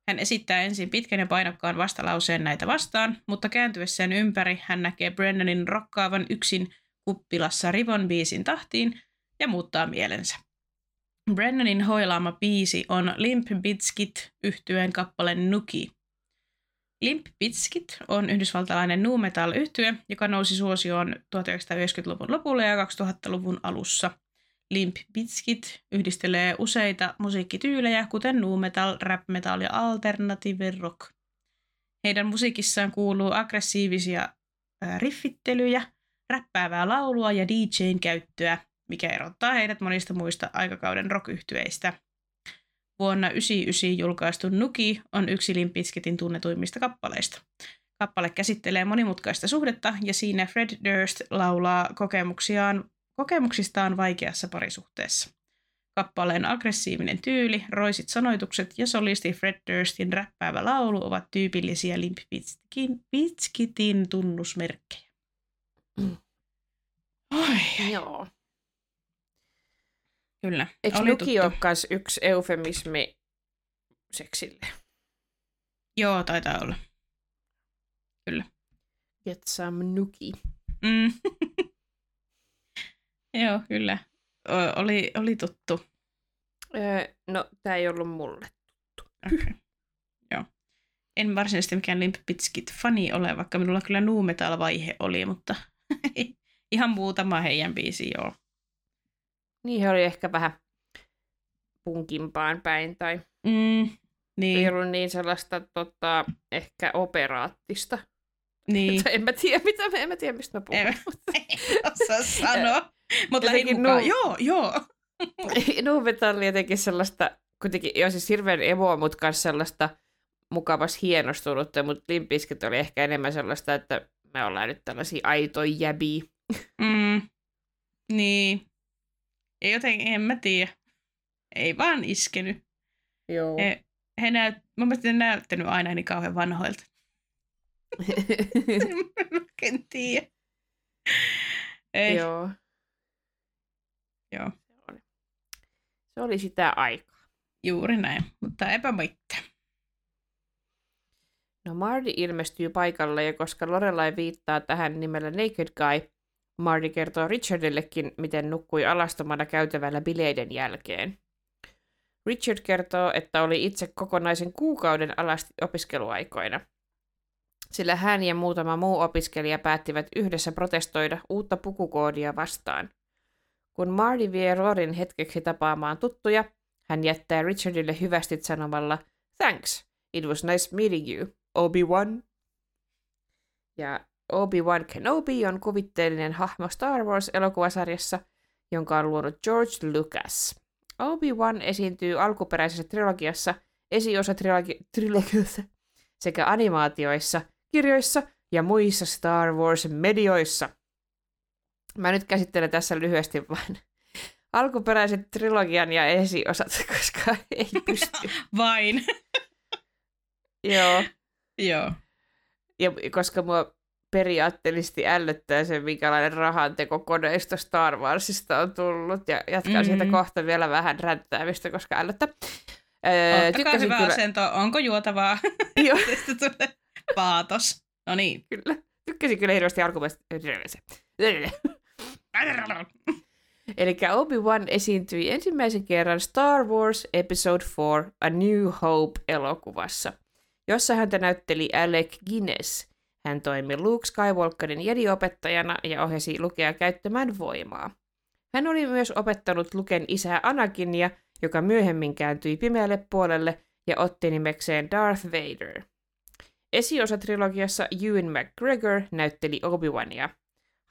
[SPEAKER 2] Hän esittää ensin pitkän ja painokkaan vastalauseen näitä vastaan, mutta kääntyessään ympäri hän näkee Brennanin rokkaavan yksin kuppilassa Rivon biisin tahtiin ja muuttaa mielensä. Brennanin hoilaama biisi on Limp Bizkit yhtyeen kappale Nuki. Limp Bizkit on yhdysvaltalainen nu metal yhtye, joka nousi suosioon 1990-luvun lopulla ja 2000-luvun alussa. Limp Bizkit yhdistelee useita musiikkityylejä, kuten nu metal, rap metal ja alternative rock. Heidän musiikissaan kuuluu aggressiivisia riffittelyjä, räppäävää laulua ja DJn käyttöä, mikä erottaa heidät monista muista aikakauden rock Vuonna 1999 julkaistu Nuki on yksi Limpiskitin tunnetuimmista kappaleista. Kappale käsittelee monimutkaista suhdetta ja siinä Fred Durst laulaa kokemuksiaan, kokemuksistaan vaikeassa parisuhteessa. Kappaleen aggressiivinen tyyli, roisit sanoitukset ja solisti Fred Durstin räppäävä laulu ovat tyypillisiä Limp Bizkitin tunnusmerkkejä. Mm.
[SPEAKER 1] Oi. Joo.
[SPEAKER 2] Kyllä.
[SPEAKER 1] Eikö Oli lukio yksi eufemismi seksille?
[SPEAKER 2] Joo, taitaa olla. Kyllä.
[SPEAKER 1] Get some nuki.
[SPEAKER 2] Mm. Joo, kyllä. O- oli, oli tuttu.
[SPEAKER 1] Öö, no, tämä ei ollut mulle tuttu.
[SPEAKER 2] Okay. Joo. En varsinaisesti mikään Limp Bizkit fani ole, vaikka minulla kyllä nu metal vaihe oli, mutta ihan muutama heidän biisi, joo.
[SPEAKER 1] Niin he oli ehkä vähän punkimpaan päin tai
[SPEAKER 2] mm, niin.
[SPEAKER 1] ei ollut niin sellaista tota, ehkä operaattista.
[SPEAKER 2] Niin.
[SPEAKER 1] en mä tiedä, mitä, en mä tiedä mistä mä puhun.
[SPEAKER 2] En, osaa sanoa. Mutta lähdin mukaan. Nu... Joo, joo.
[SPEAKER 1] Nuuvetal oli jotenkin sellaista, kuitenkin jo siis hirveän emo, mutta myös sellaista mukavasti hienostunutta, mutta Limpiskit oli ehkä enemmän sellaista, että me ollaan nyt tällaisia aitoja jäbiä.
[SPEAKER 2] Mm. Niin. Ei jotenkin, en mä tiedä. Ei vaan iskenyt.
[SPEAKER 1] Joo.
[SPEAKER 2] He, he näyt, mun mielestä ne näyttänyt aina niin kauhean vanhoilta. en tiedä. Ei.
[SPEAKER 1] Joo.
[SPEAKER 2] Joo.
[SPEAKER 1] Se oli sitä aikaa.
[SPEAKER 2] Juuri näin, mutta eipä mitään.
[SPEAKER 1] No Marty ilmestyy paikalle ja koska Lorelai viittaa tähän nimellä Naked Guy, Marty kertoo Richardillekin, miten nukkui alastomana käytävällä bileiden jälkeen. Richard kertoo, että oli itse kokonaisen kuukauden alasti opiskeluaikoina. Sillä hän ja muutama muu opiskelija päättivät yhdessä protestoida uutta pukukoodia vastaan. Kun Marty vie Rorin hetkeksi tapaamaan tuttuja, hän jättää Richardille hyvästit sanomalla Thanks, it was nice meeting you, Obi-Wan. Ja Obi-Wan Kenobi on kuvitteellinen hahmo Star Wars-elokuvasarjassa, jonka on luonut George Lucas. Obi-Wan esiintyy alkuperäisessä trilogiassa, esiosa-trilogiassa sekä animaatioissa, kirjoissa ja muissa Star Wars-medioissa. Mä nyt käsittelen tässä lyhyesti vain alkuperäiset trilogian ja esiosat, koska ei pysty.
[SPEAKER 2] Vain.
[SPEAKER 1] Joo.
[SPEAKER 2] Joo.
[SPEAKER 1] Ja koska mua periaatteellisesti ällöttää se, minkälainen rahanteko koneista Star Warsista on tullut. Ja jatkan mm-hmm. siitä kohta vielä vähän ränttäämistä, koska ällöttää.
[SPEAKER 2] Öö, Ottakaa hyvä kyllä... asento. Onko juotavaa?
[SPEAKER 1] Joo.
[SPEAKER 2] Tästä tulee paatos. No niin.
[SPEAKER 1] Kyllä. Tykkäsin kyllä hirveästi alkuperäistä. Eli Obi-Wan esiintyi ensimmäisen kerran Star Wars Episode 4 A New Hope-elokuvassa, jossa häntä näytteli Alec Guinness. Hän toimi Luke Skywalkerin jediopettajana ja ohjasi Lukea käyttämään voimaa. Hän oli myös opettanut Luken isää Anakinia, joka myöhemmin kääntyi pimeälle puolelle ja otti nimekseen Darth Vader. Esiosatrilogiassa Ewan McGregor näytteli Obi-Wania.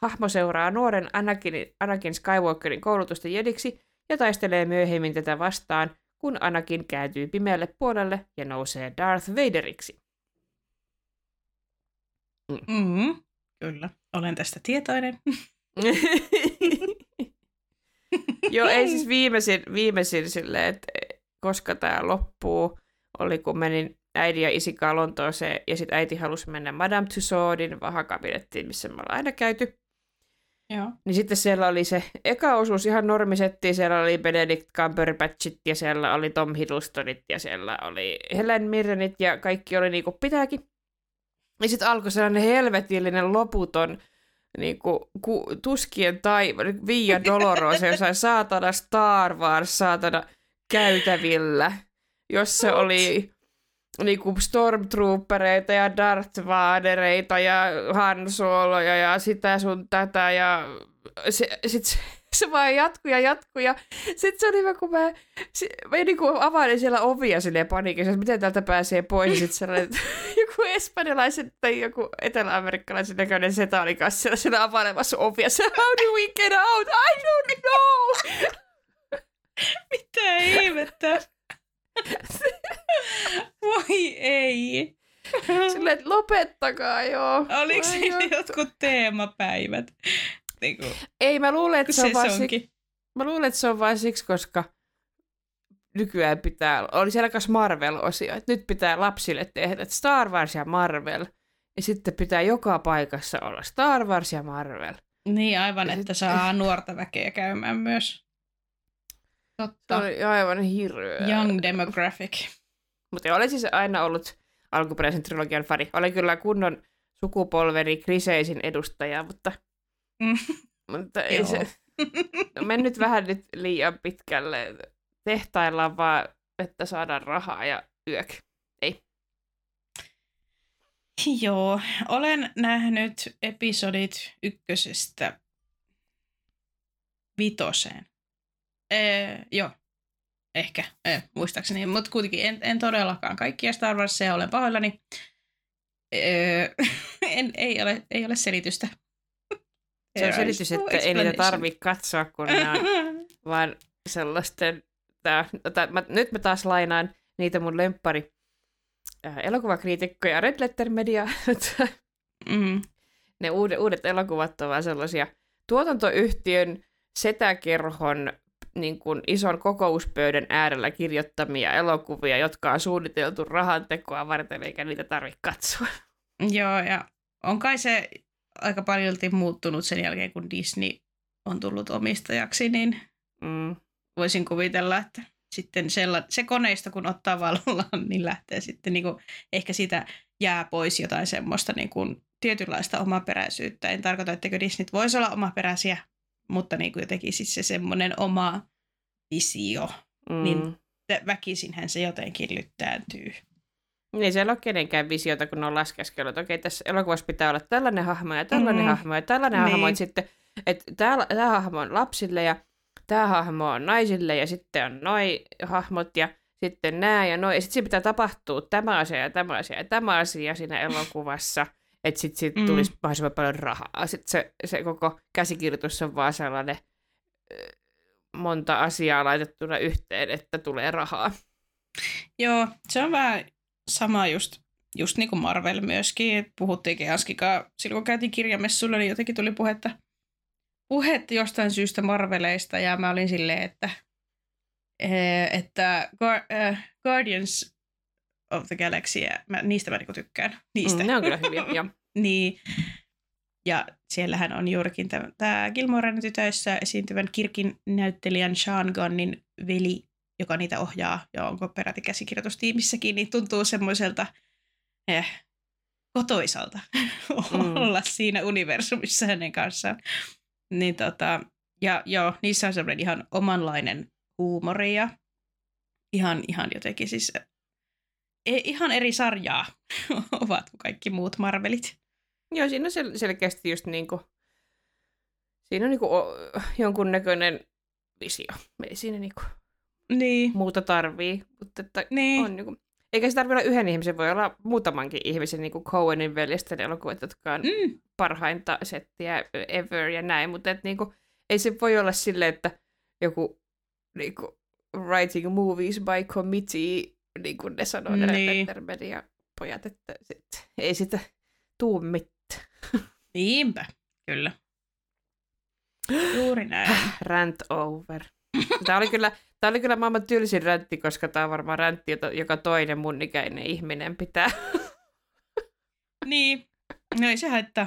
[SPEAKER 1] Hahmo seuraa nuoren Anakin, Anakin Skywalkerin koulutusta jediksi ja taistelee myöhemmin tätä vastaan, kun Anakin kääntyy pimeälle puolelle ja nousee Darth Vaderiksi.
[SPEAKER 2] Mm. Mm-hmm. Kyllä, olen tästä tietoinen.
[SPEAKER 1] Joo, ei siis viimeisin, viimeisin silleen, että koska tämä loppuu, oli kun menin äidin ja isikaa Lontooseen, ja sitten äiti halusi mennä Madame Tussaudin vahakabinettiin, missä me ollaan aina käyty.
[SPEAKER 2] Joo.
[SPEAKER 1] Niin sitten siellä oli se eka osuus ihan normisetti, siellä oli Benedict Cumberbatchit ja siellä oli Tom Hiddlestonit ja siellä oli Helen Mirrenit ja kaikki oli niinku pitääkin. Ja sitten alkoi sellainen helvetillinen loputon niinku, ku, tuskien tai Via Dolorosa jossain saatana Star Wars saatana käytävillä, jossa oli niinku stormtroopereita ja Darth Vadereita ja Han Soloja ja sitä sun tätä ja se, sit se, vaan jatkuu ja jatkuu ja sit se oli hyvä, kun mä, se, mä niinku availin siellä ovia silleen paniikissa, että miten täältä pääsee pois ja sit sellainen, joku espanjalaisen tai joku etelä-amerikkalaisen näköinen seta oli kanssa siellä, siellä availemassa ovia. Se, how do we get out? I don't know!
[SPEAKER 2] Mitä ihmettä? Voi ei.
[SPEAKER 1] Silleen, että lopettakaa joo.
[SPEAKER 2] Oliko siinä jotkut teemapäivät? Niin kuin,
[SPEAKER 1] ei, mä luulen, että se, se on vaan siksi, mä luulen, että se on vain siksi, koska nykyään pitää, oli siellä myös Marvel-osio, että nyt pitää lapsille tehdä että Star Wars ja Marvel, ja sitten pitää joka paikassa olla Star Wars ja Marvel.
[SPEAKER 2] Niin, aivan, ja että sit... saa nuorta väkeä käymään myös.
[SPEAKER 1] Totta. Se oli aivan hirveä.
[SPEAKER 2] Young demographic.
[SPEAKER 1] Mutta olen siis aina ollut alkuperäisen trilogian fani. Olen kyllä kunnon sukupolveni kriseisin edustaja, mutta, mm. mutta ei se no, mennyt vähän nyt liian pitkälle. Tehtaillaan vaan, että saadaan rahaa ja yök. Ei.
[SPEAKER 2] Joo, olen nähnyt episodit ykkösestä vitoseen. Ee, joo, ehkä, ee, muistaakseni, mutta kuitenkin en, en todellakaan kaikkia Star Warsia, olen pahoillani. Ee, en, ei, ole, ei ole selitystä.
[SPEAKER 1] Se on selitys, että ei niitä tarvitse katsoa, kun ne on vaan sellaisten, tää, tää, mä, nyt mä taas lainaan niitä mun lemppari äh, elokuvakriitikkoja Red Letter Media. mm. Ne uudet, uudet elokuvat ovat sellaisia tuotantoyhtiön setäkerhon niin kuin ison kokouspöydän äärellä kirjoittamia elokuvia, jotka on suunniteltu rahantekoa varten, eikä niitä tarvitse katsoa.
[SPEAKER 2] Joo, ja on kai se aika paljon muuttunut sen jälkeen, kun Disney on tullut omistajaksi, niin mm. voisin kuvitella, että sitten sella, se koneista, kun ottaa valollaan, niin lähtee sitten niin kuin, ehkä sitä jää pois jotain semmoista niin kuin, tietynlaista omaperäisyyttä. En tarkoita, etteikö Disney voisi olla omaperäisiä, mutta niin kuin jotenkin siis se semmoinen oma visio, niin mm. niin väkisinhän se jotenkin lyttääntyy.
[SPEAKER 1] Niin siellä on kenenkään visiota, kun on laskeskellut, että okei, tässä elokuvassa pitää olla tällainen hahmo ja tällainen mm. hahmo ja tällainen niin. hahmo, että sitten, että tämä, tämä hahmo on lapsille ja tämä hahmo on naisille ja sitten on noi hahmot ja sitten nämä ja noi. Ja sitten siinä pitää tapahtua tämä asia ja tämä asia ja tämä asia siinä elokuvassa, että sitten siitä mm. tulisi mahdollisimman paljon rahaa. Sitten se, se koko käsikirjoitus on vaan sellainen monta asiaa laitettuna yhteen, että tulee rahaa.
[SPEAKER 2] Joo, se on vähän sama just, just niin kuin Marvel myöskin. Puhuttiinkin Askikaa, silloin kun käytiin kirjamessuilla, niin jotenkin tuli puhetta, puhetta jostain syystä Marveleista, ja mä olin silleen, että, eh, että Guardians of the Galaxy, mä, niistä mä niinku tykkään. Niistä.
[SPEAKER 1] Mm, ne on kyllä hyviä, joo.
[SPEAKER 2] niin. Ja siellähän on juurikin tämä Gilmoren tytöissä esiintyvän Kirkin näyttelijän Sean Gunnin veli, joka niitä ohjaa, ja onko peräti käsikirjoitustiimissäkin, niin tuntuu semmoiselta eh, kotoisalta mm. olla siinä universumissa hänen kanssaan. Niin tota, ja joo, niissä on semmoinen ihan omanlainen huumori ja ihan, ihan jotenkin siis e, ihan eri sarjaa ovat kuin kaikki muut Marvelit.
[SPEAKER 1] Joo, siinä on sel- selkeästi just niin kuin, siinä on niin kuin jonkunnäköinen visio. Ei siinä niin kuin niin. muuta tarvii, mutta että niin. on niin kuin, eikä se tarvitse olla yhden ihmisen, voi olla muutamankin ihmisen, niin kuin Coenin veljesten elokuvat, jotka on mm. parhainta settiä ever ja näin, mutta et, niin kuin, ei se voi olla silleen, että joku niin kuin, writing movies by committee, niin kuin ne sanoo niin. ne pojat, että sit, ei sitä tuu mitään.
[SPEAKER 2] Niinpä, kyllä. Juuri näin.
[SPEAKER 1] Rant over. Tämä oli kyllä, tämä oli kyllä maailman tylsin räntti, koska tämä on varmaan räntti, joka toinen mun ikäinen ihminen pitää.
[SPEAKER 2] niin, no ei se haittaa.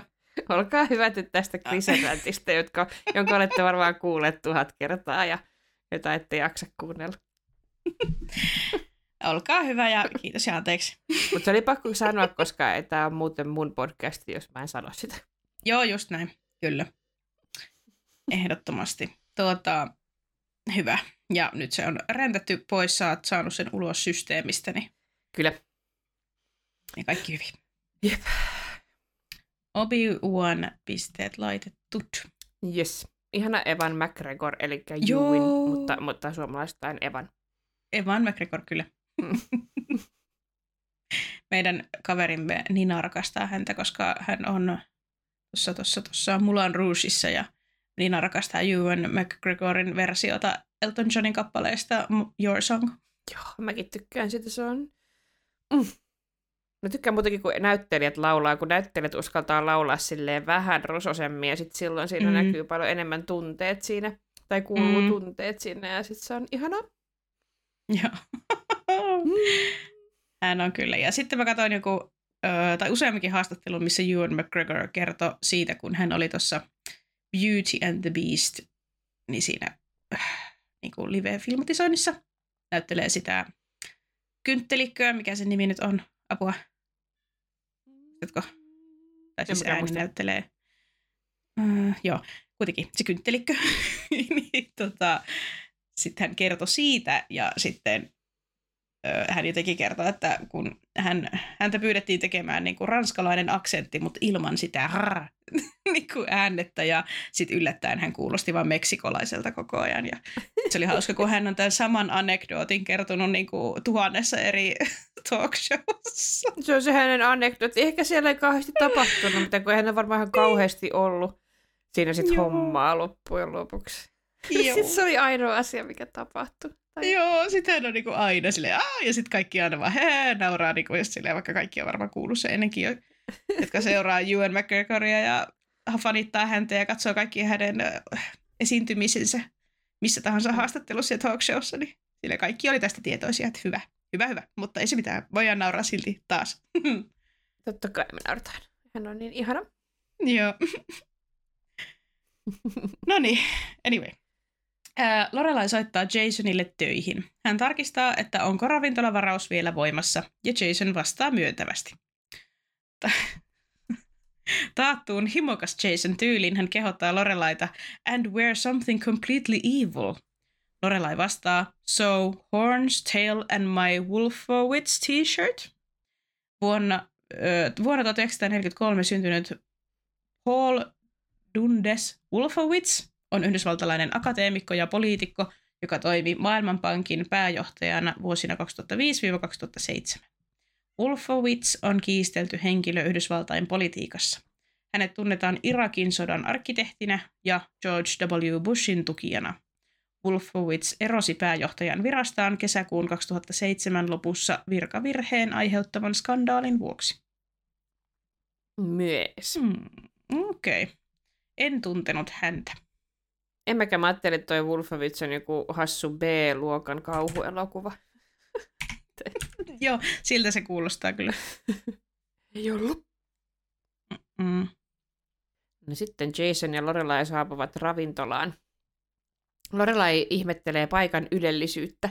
[SPEAKER 1] Olkaa hyvät nyt tästä Krisen räntistä, jotka, jonka olette varmaan kuulleet tuhat kertaa ja jota ette jaksa kuunnella.
[SPEAKER 2] Olkaa hyvä ja kiitos ja anteeksi.
[SPEAKER 1] Mutta se oli pakko sanoa, koska ei tämä on muuten mun podcasti, jos mä en sano sitä.
[SPEAKER 2] Joo, just näin. Kyllä. Ehdottomasti. Tuota, hyvä. Ja nyt se on räntätty pois, sä oot saanut sen ulos systeemistä, niin...
[SPEAKER 1] Kyllä.
[SPEAKER 2] Ja kaikki hyvin.
[SPEAKER 1] Jep.
[SPEAKER 2] Obi-Wan pisteet laitettu.
[SPEAKER 1] Yes. Ihana Evan McGregor, eli Juin, mutta, mutta suomalaistain Evan.
[SPEAKER 2] Evan McGregor, kyllä. Mm. Meidän kaverimme Nina rakastaa häntä, koska hän on tuossa, tuossa, tuossa Mulan Rougeissa ja Nina rakastaa Ewan McGregorin versiota Elton Johnin kappaleesta Your Song.
[SPEAKER 1] Joo, mäkin tykkään sitä, se on... Mm. Mä tykkään muutenkin, kun näyttelijät laulaa, kun näyttelijät uskaltaa laulaa silleen vähän rososemmin, ja sitten silloin siinä mm. näkyy paljon enemmän tunteet siinä, tai kuuluu mm. tunteet sinne, ja sitten se on ihanaa.
[SPEAKER 2] Joo. Hän on kyllä. Ja sitten mä katsoin joku, tai useamminkin haastattelun, missä Ewan McGregor kertoi siitä, kun hän oli tuossa Beauty and the Beast, niin siinä äh, niin kuin live-filmatisoinnissa näyttelee sitä kynttelikköä, mikä sen nimi nyt on, apua. Jotko? Tai siis ääni musta. näyttelee. Uh, joo, kuitenkin se kynttelikkö. niin, tota, sitten hän kertoi siitä ja sitten hän jotenkin kertoo, että kun hän, häntä pyydettiin tekemään niin kuin ranskalainen aksentti, mutta ilman sitä rrr, niin kuin äännettä ja sitten yllättäen hän kuulosti vain meksikolaiselta koko ajan. Ja se oli hauska, kun hän on tämän saman anekdootin kertonut niin kuin tuhannessa eri talk showssa.
[SPEAKER 1] Se on se hänen anekdootti. Ehkä siellä ei kauheasti tapahtunut, mutta kun hän on varmaan ihan kauheasti ollut siinä sitten hommaa loppujen lopuksi. Sitten se oli ainoa asia, mikä tapahtui.
[SPEAKER 2] Tai... Joo, sitten on niinku aina silleen, Aa! ja sitten kaikki aina vaan hee, nauraa, niinku, just silleen, vaikka kaikki on varmaan kuullut se ennenkin jo, jotka seuraa Ewan McGregoria ja fanittaa häntä ja katsoo kaikki hänen esiintymisensä missä tahansa haastattelussa ja talk showssa, niin sille kaikki oli tästä tietoisia, että hyvä, hyvä, hyvä, mutta ei se mitään, voidaan nauraa silti taas.
[SPEAKER 1] Totta kai me naurataan. Hän on niin ihana.
[SPEAKER 2] Joo. no niin, anyway. Ää, Lorelai soittaa Jasonille töihin. Hän tarkistaa, että onko ravintolavaraus vielä voimassa, ja Jason vastaa myöntävästi. Taattuun himokas Jason tyylin hän kehottaa Lorelaita and wear something completely evil. Lorelai vastaa, so horns, tail and my Wolfowitz t-shirt. Vuonna, äh, vuonna 1943 syntynyt Paul Dundes Wolfowitz on yhdysvaltalainen akateemikko ja poliitikko, joka toimi Maailmanpankin pääjohtajana vuosina 2005-2007. Wolfowitz on kiistelty henkilö Yhdysvaltain politiikassa. Hänet tunnetaan Irakin sodan arkkitehtinä ja George W. Bushin tukijana. Wolfowitz erosi pääjohtajan virastaan kesäkuun 2007 lopussa virkavirheen aiheuttavan skandaalin vuoksi.
[SPEAKER 1] Myös.
[SPEAKER 2] Hmm, Okei. Okay. En tuntenut häntä.
[SPEAKER 1] En mäkään mä ajattelin, että toi Wolfowitz on joku hassu B-luokan kauhuelokuva.
[SPEAKER 2] Joo, siltä se kuulostaa kyllä.
[SPEAKER 1] Ei ollut.
[SPEAKER 2] Mm.
[SPEAKER 1] No sitten Jason ja Lorelai saapuvat ravintolaan. Lorelai ihmettelee paikan ylellisyyttä.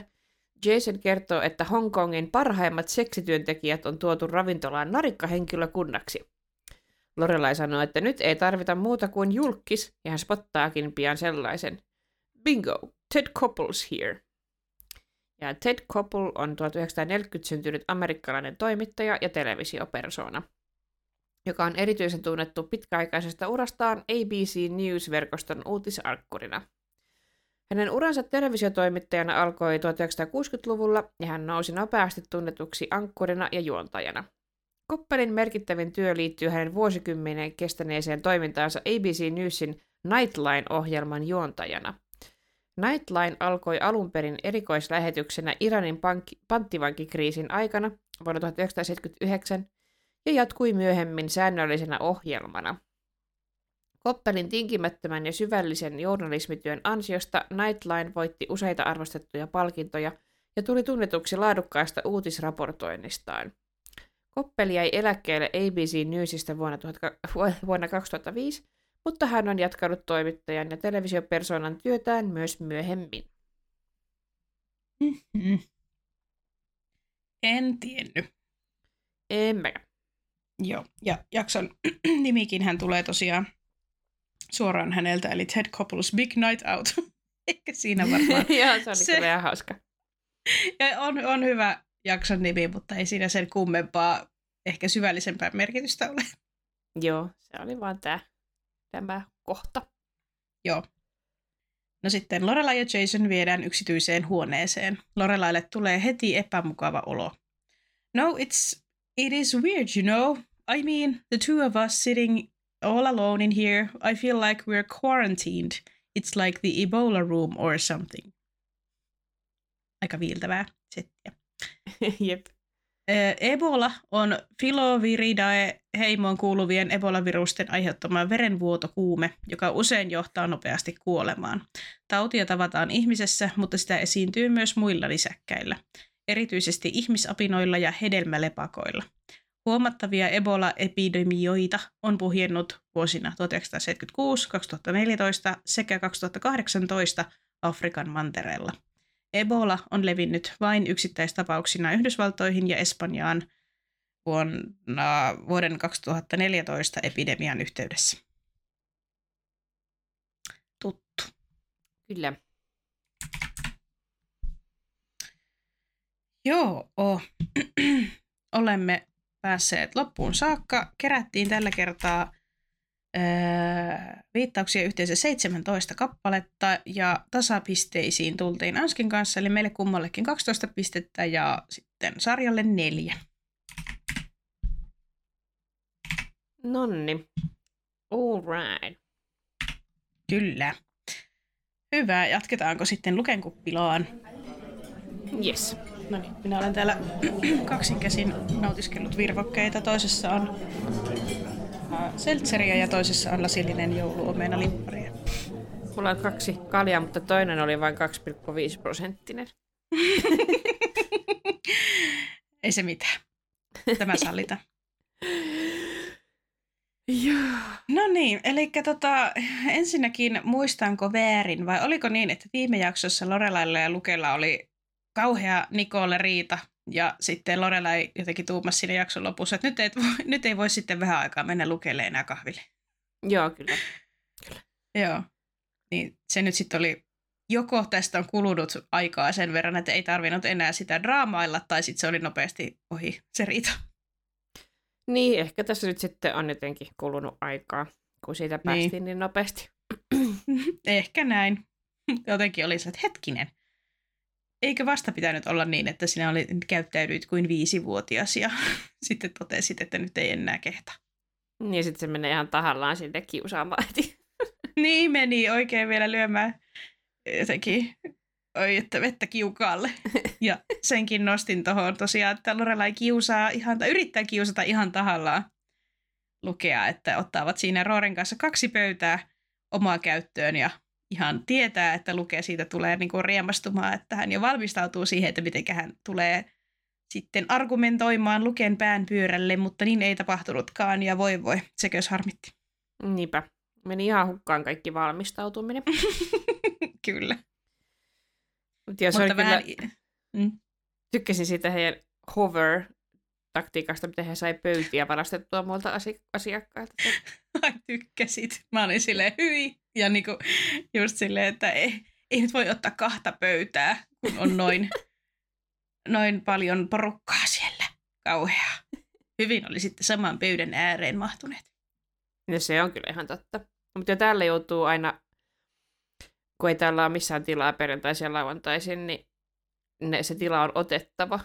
[SPEAKER 1] Jason kertoo, että Hongkongin parhaimmat seksityöntekijät on tuotu ravintolaan narikkahenkilökunnaksi. Lorelai sanoo, että nyt ei tarvita muuta kuin julkis, ja hän spottaakin pian sellaisen. Bingo, Ted Koppel's here. Ja Ted Koppel on 1940 syntynyt amerikkalainen toimittaja ja televisiopersona, joka on erityisen tunnettu pitkäaikaisesta urastaan ABC News-verkoston uutisarkkurina. Hänen uransa televisiotoimittajana alkoi 1960-luvulla ja hän nousi nopeasti tunnetuksi ankkurina ja juontajana. Koppelin merkittävin työ liittyy hänen vuosikymmenen kestäneeseen toimintaansa ABC Newsin Nightline-ohjelman juontajana – Nightline alkoi alun perin erikoislähetyksenä Iranin pankki- panttivankikriisin aikana vuonna 1979 ja jatkui myöhemmin säännöllisenä ohjelmana. Koppelin tinkimättömän ja syvällisen journalismityön ansiosta Nightline voitti useita arvostettuja palkintoja ja tuli tunnetuksi laadukkaasta uutisraportoinnistaan. Koppeli jäi eläkkeelle ABC Newsista vuonna, 2000, vuonna 2005 mutta hän on jatkanut toimittajan ja televisiopersonan työtään myös myöhemmin.
[SPEAKER 2] Mm-hmm. En tiennyt.
[SPEAKER 1] En mä.
[SPEAKER 2] Joo, ja jakson nimikin hän tulee tosiaan suoraan häneltä, eli Ted Koppel's Big Night Out. Ehkä siinä varmaan.
[SPEAKER 1] Joo, se oli se... kyllä ihan hauska.
[SPEAKER 2] Ja on, on hyvä jakson nimi, mutta ei siinä sen kummempaa, ehkä syvällisempää merkitystä ole.
[SPEAKER 1] Joo, se oli vaan tämä tämä kohta.
[SPEAKER 2] Joo. No sitten Lorelai ja Jason viedään yksityiseen huoneeseen. Lorelaille tulee heti epämukava olo. No, it's, it is weird, you know. I mean, the two of us sitting all alone in here, I feel like we're quarantined. It's like the Ebola room or something. Aika viiltävää settiä.
[SPEAKER 1] Jep.
[SPEAKER 2] Ebola on Filoviridae heimoon kuuluvien Ebola-virusten aiheuttama verenvuotokuume, joka usein johtaa nopeasti kuolemaan. Tautia tavataan ihmisessä, mutta sitä esiintyy myös muilla lisäkkäillä, erityisesti ihmisapinoilla ja hedelmälepakoilla. Huomattavia Ebola-epidemioita on puhjennut vuosina 1976, 2014 sekä 2018 Afrikan mantereella. Ebola on levinnyt vain yksittäistapauksina Yhdysvaltoihin ja Espanjaan vuonna, vuoden 2014 epidemian yhteydessä. Tuttu.
[SPEAKER 1] Kyllä.
[SPEAKER 2] Joo, olemme päässeet loppuun saakka. Kerättiin tällä kertaa viittauksia yhteensä 17 kappaletta ja tasapisteisiin tultiin Anskin kanssa, eli meille kummallekin 12 pistettä ja sitten sarjalle neljä.
[SPEAKER 1] Nonni. All right.
[SPEAKER 2] Kyllä. Hyvä, jatketaanko sitten Lukenkuppilaan?
[SPEAKER 1] Yes.
[SPEAKER 2] No niin, minä olen täällä kaksin käsin nautiskellut virvokkeita. Toisessa on seltseriä ja toisessa on lasillinen jouluomena limpparia.
[SPEAKER 1] Mulla on kaksi kaljaa, mutta toinen oli vain 2,5 prosenttinen.
[SPEAKER 2] Ei se mitään. Tämä sallita.
[SPEAKER 1] Joo.
[SPEAKER 2] No niin, eli tota, ensinnäkin muistanko väärin vai oliko niin, että viime jaksossa Lorelailla ja Lukella oli kauhea Nikolle riita ja sitten Lorelai jotenkin tuumasi siinä jakson lopussa, että nyt ei, nyt ei voi sitten vähän aikaa mennä Lukelle enää kahville.
[SPEAKER 1] Joo, kyllä.
[SPEAKER 2] kyllä. Joo. Niin se nyt sitten oli, joko tästä on kulunut aikaa sen verran, että ei tarvinnut enää sitä draamailla, tai sitten se oli nopeasti ohi se riita.
[SPEAKER 1] Niin, ehkä tässä nyt sitten on jotenkin kulunut aikaa, kun siitä niin. päästiin niin, niin nopeasti.
[SPEAKER 2] ehkä näin. Jotenkin oli se, että hetkinen. Eikö vasta pitänyt olla niin, että sinä oli, käyttäydyit kuin viisivuotias ja sitten totesit, että nyt ei enää kehtaa.
[SPEAKER 1] Niin, sitten se menee ihan tahallaan sinne kiusaamaan.
[SPEAKER 2] niin meni oikein vielä lyömään jotenkin oi, että vettä kiukaalle. Ja senkin nostin tuohon tosiaan, että Lorelai kiusaa ihan, tai yrittää kiusata ihan tahallaan lukea, että ottavat siinä Rooren kanssa kaksi pöytää omaa käyttöön ja ihan tietää, että lukee siitä tulee niin kuin riemastumaan, että hän jo valmistautuu siihen, että miten hän tulee sitten argumentoimaan luken pään pyörälle, mutta niin ei tapahtunutkaan ja voi voi, sekös harmitti.
[SPEAKER 1] Niinpä. Meni ihan hukkaan kaikki valmistautuminen.
[SPEAKER 2] Kyllä.
[SPEAKER 1] Mut ja se Mutta vähän... kyllä... mm. Tykkäsin siitä heidän hover taktiikasta, miten he sai pöytiä varastettua muilta asi- asiakkailta.
[SPEAKER 2] Ai tykkäsit. Mä olin silleen hyi. Ja niinku, just silleen, että ei, ei nyt voi ottaa kahta pöytää, kun on noin, noin paljon porukkaa siellä. Kauhea. Hyvin oli sitten saman pöydän ääreen mahtuneet.
[SPEAKER 1] Ja se on kyllä ihan totta. Mutta täällä joutuu aina kun ei täällä ole missään tilaa perjantaisin ja lauantaisin, niin ne, se tila on otettava.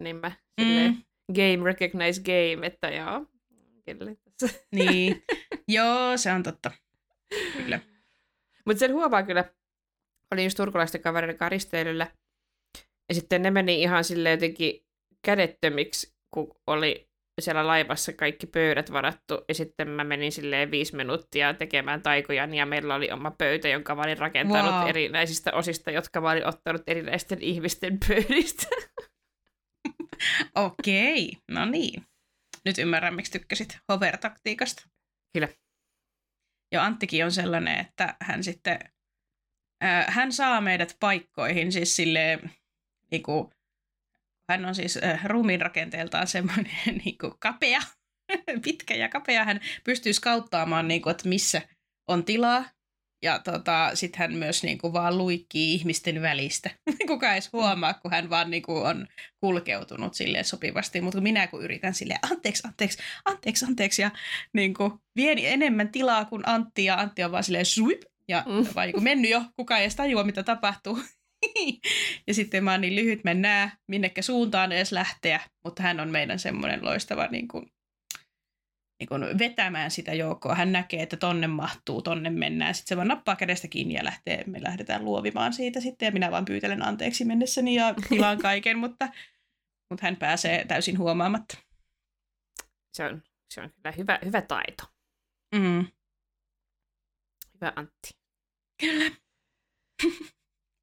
[SPEAKER 1] Niin mä mm. Game recognize game, että joo, kyllä
[SPEAKER 2] Niin, joo, se on totta. Kyllä.
[SPEAKER 1] Mutta sen huomaa kyllä, olin just turkulaisten kavereiden kanssa risteilyllä, ja sitten ne meni ihan sille jotenkin kädettömiksi, kun oli siellä laivassa kaikki pöydät varattu, ja sitten mä menin silleen viisi minuuttia tekemään taikoja, ja meillä oli oma pöytä, jonka mä olin rakentanut wow. erinäisistä osista, jotka mä olin ottanut erinäisten ihmisten pöydistä.
[SPEAKER 2] Okei, no niin. Nyt ymmärrän, miksi tykkäsit hover-taktiikasta.
[SPEAKER 1] Kyllä.
[SPEAKER 2] Jo Anttikin on sellainen, että hän sitten, äh, hän saa meidät paikkoihin siis silleen, niin kuin, hän on siis äh, ruumiin rakenteeltaan semmoinen niin kuin kapea, pitkä ja kapea. Hän pystyy skauttaamaan, niin kuin, että missä on tilaa. Ja tota, sitten hän myös niin kuin, vaan luikkii ihmisten välistä. Kuka edes huomaa, kun hän vaan niin kuin, on kulkeutunut silleen sopivasti. Mutta minä kun yritän silleen, anteeksi, anteeksi, anteeksi, anteeksi. Ja niin kuin, vien enemmän tilaa kuin Antti. Ja Antti on vaan silleen sweep. Ja mm. vaan niin mennyt jo, kuka ei edes tajua, mitä tapahtuu. ja sitten mä oon niin lyhyt, mä en näe minnekä suuntaan edes lähteä, mutta hän on meidän semmoinen loistava niin kuin, niin kuin vetämään sitä joukkoa. Hän näkee, että tonne mahtuu, tonne mennään. Sitten se vaan nappaa kädestä kiinni ja lähtee, me lähdetään luovimaan siitä sitten. Ja minä vaan pyytelen anteeksi mennessäni ja tilaan kaiken, mutta, mutta hän pääsee täysin huomaamatta.
[SPEAKER 1] Se on, se on kyllä hyvä, hyvä taito.
[SPEAKER 2] Mm.
[SPEAKER 1] Hyvä Antti.
[SPEAKER 2] Kyllä.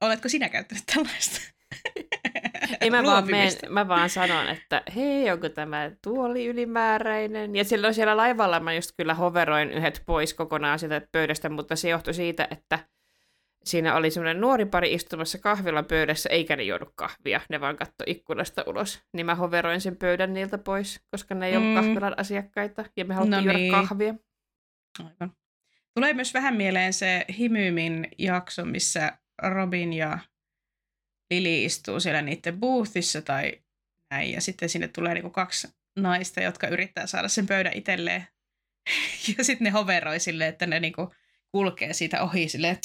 [SPEAKER 2] Oletko sinä käyttänyt tällaista?
[SPEAKER 1] Ei mä vaan, meen, mä vaan sanon, että hei, onko tämä tuoli ylimääräinen? Ja silloin siellä laivalla mä just kyllä hoveroin yhdet pois kokonaan sieltä pöydästä, mutta se johtui siitä, että siinä oli semmoinen nuori pari istumassa kahvilan pöydässä, eikä ne juonut kahvia, ne vaan katto ikkunasta ulos. Niin mä hoveroin sen pöydän niiltä pois, koska ne ei mm. ole kahvilan asiakkaita, ja me haluttiin no niin. juoda kahvia.
[SPEAKER 2] Aivan. Tulee myös vähän mieleen se Himyymin jakso, missä Robin ja Lili istuu siellä niiden boothissa tai näin, ja sitten sinne tulee niinku kaksi naista, jotka yrittää saada sen pöydän itselleen. ja sitten ne hoveroi silleen, että ne niinku kulkee siitä ohi silleen,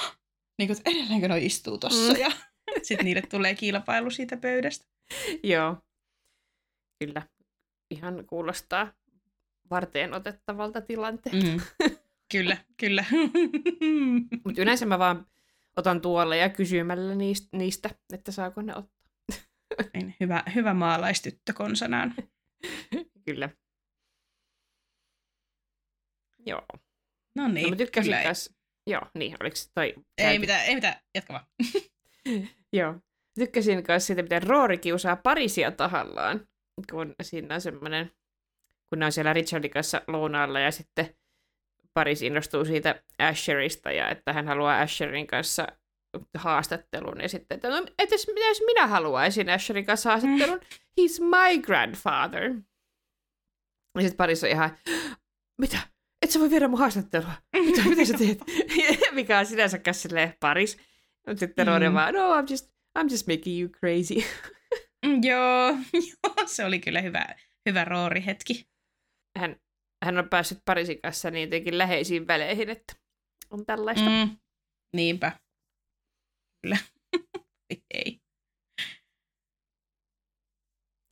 [SPEAKER 2] niin kuin, edelleenkö noi istuu tossa, mm. ja sitten niille tulee kilpailu siitä pöydästä.
[SPEAKER 1] Joo, kyllä. Ihan kuulostaa varteen otettavalta tilanteelta. Mm.
[SPEAKER 2] Kyllä, kyllä.
[SPEAKER 1] Mutta yleensä mä vaan otan tuolle ja kysymällä niistä, niistä että saako ne ottaa.
[SPEAKER 2] Niin, hyvä, hyvä maalaistyttö konsanaan.
[SPEAKER 1] Kyllä. Joo.
[SPEAKER 2] No niin. No,
[SPEAKER 1] mä tykkäsin kyllä. Kas... Joo, niin, oliko toi...
[SPEAKER 2] Ei mitään, ei mitään, jatka vaan.
[SPEAKER 1] Joo. Tykkäsin myös siitä, miten Roori kiusaa Parisia tahallaan, kun siinä on semmoinen, kun ne on siellä Richardin kanssa lounaalla ja sitten Paris innostuu siitä Asherista ja että hän haluaa Asherin kanssa haastattelun ja sitten, että no, etes, mitä jos minä haluaisin Asherin kanssa haastattelun? He's my grandfather. Ja sitten Paris on ihan, mitä? Et sä voi viedä mun haastattelua. Mitä, mitä sä teet? Mikä on sinänsä silleen Paris. Mutta sitten mm. Vaan, no I'm just, I'm just making you crazy.
[SPEAKER 2] Mm, joo, joo, se oli kyllä hyvä, hyvä Roori-hetki.
[SPEAKER 1] Hän, hän on päässyt Parisin kanssa niin jotenkin läheisiin väleihin, että on tällaista. Mm,
[SPEAKER 2] niinpä. Kyllä. Ei.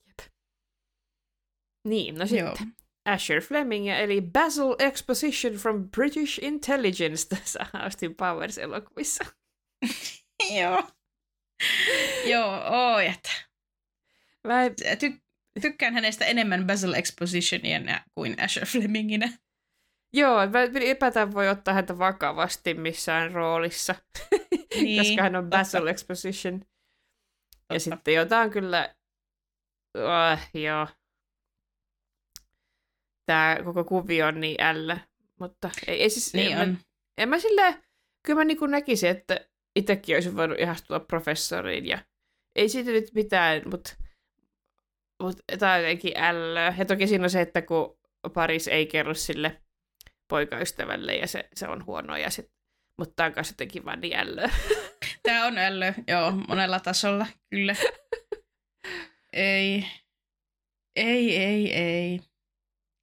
[SPEAKER 1] Jep. Niin, no sitten. Joo. Asher Fleming, eli Basil Exposition from British Intelligence tässä Austin Powers-elokuvissa.
[SPEAKER 2] Joo. Joo, oi, että. Mä ty- tykkään hänestä enemmän Basil Expositionia kuin Asher Fleminginä.
[SPEAKER 1] Joo, mä epätän voi ottaa häntä vakavasti missään roolissa, niin, koska hän on Basil totta. Exposition. Totta. Ja sitten jotain kyllä, oh, joo, tämä koko kuvio on niin ällä, mutta ei, ei siis,
[SPEAKER 2] niin en, on.
[SPEAKER 1] Mä, en mä silleen, kyllä mä niin näkisin, että itsekin olisin voinut ihastua professoriin ja ei siitä nyt mitään, mutta mut, tämä on jotenkin ällöä. Ja toki siinä on se, että kun Paris ei kerro sille poikaystävälle ja se, se on huono ja sit, mutta tämä on myös jotenkin vaan niin ällöä.
[SPEAKER 2] Tämä on ällö, joo, monella tasolla, kyllä. ei, ei, ei, ei.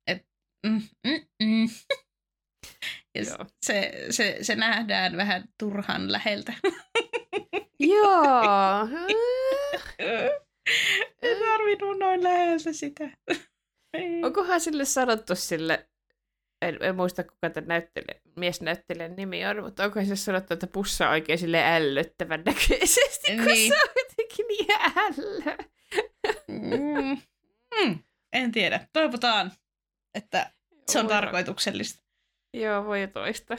[SPEAKER 2] Et, mm, mm, mm. Ja Joo. Se, se, se nähdään vähän turhan läheltä.
[SPEAKER 1] Joo.
[SPEAKER 2] En tarvinnut noin läheltä sitä.
[SPEAKER 1] Onkohan sille sanottu sille, en, en muista kuka tämä näyttelijä, miesnäyttelijän nimi on, mutta onko se sanottu, että pussa on oikein sille ällöttävän näköisesti, kun niin. se on jotenkin niin ällö.
[SPEAKER 2] mm. Mm. En tiedä. Toivotaan, että se on tarkoituksellista.
[SPEAKER 1] Joo, voi toista.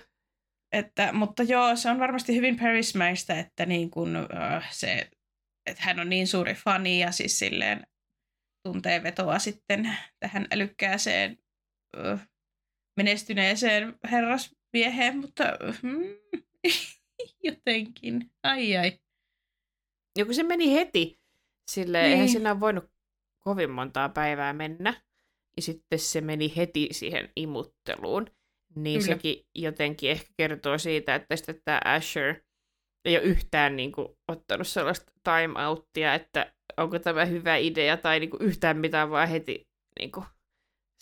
[SPEAKER 2] Että, mutta joo, se on varmasti hyvin Parismäistä, että niin kun, uh, se, että hän on niin suuri fani ja siis silleen tuntee vetoa sitten tähän älykkääseen menestyneeseen herrasmieheen, mutta uh, jotenkin, ai ai.
[SPEAKER 1] Joku se meni heti. Silleen, niin. eihän siinä voinut kovin montaa päivää mennä. Ja sitten se meni heti siihen imutteluun. Niin Kyllä. sekin jotenkin ehkä kertoo siitä, että sitten tämä Asher ei ole yhtään niin kuin, ottanut sellaista time outtia, että onko tämä hyvä idea tai niin kuin, yhtään mitään vaan heti niin kuin,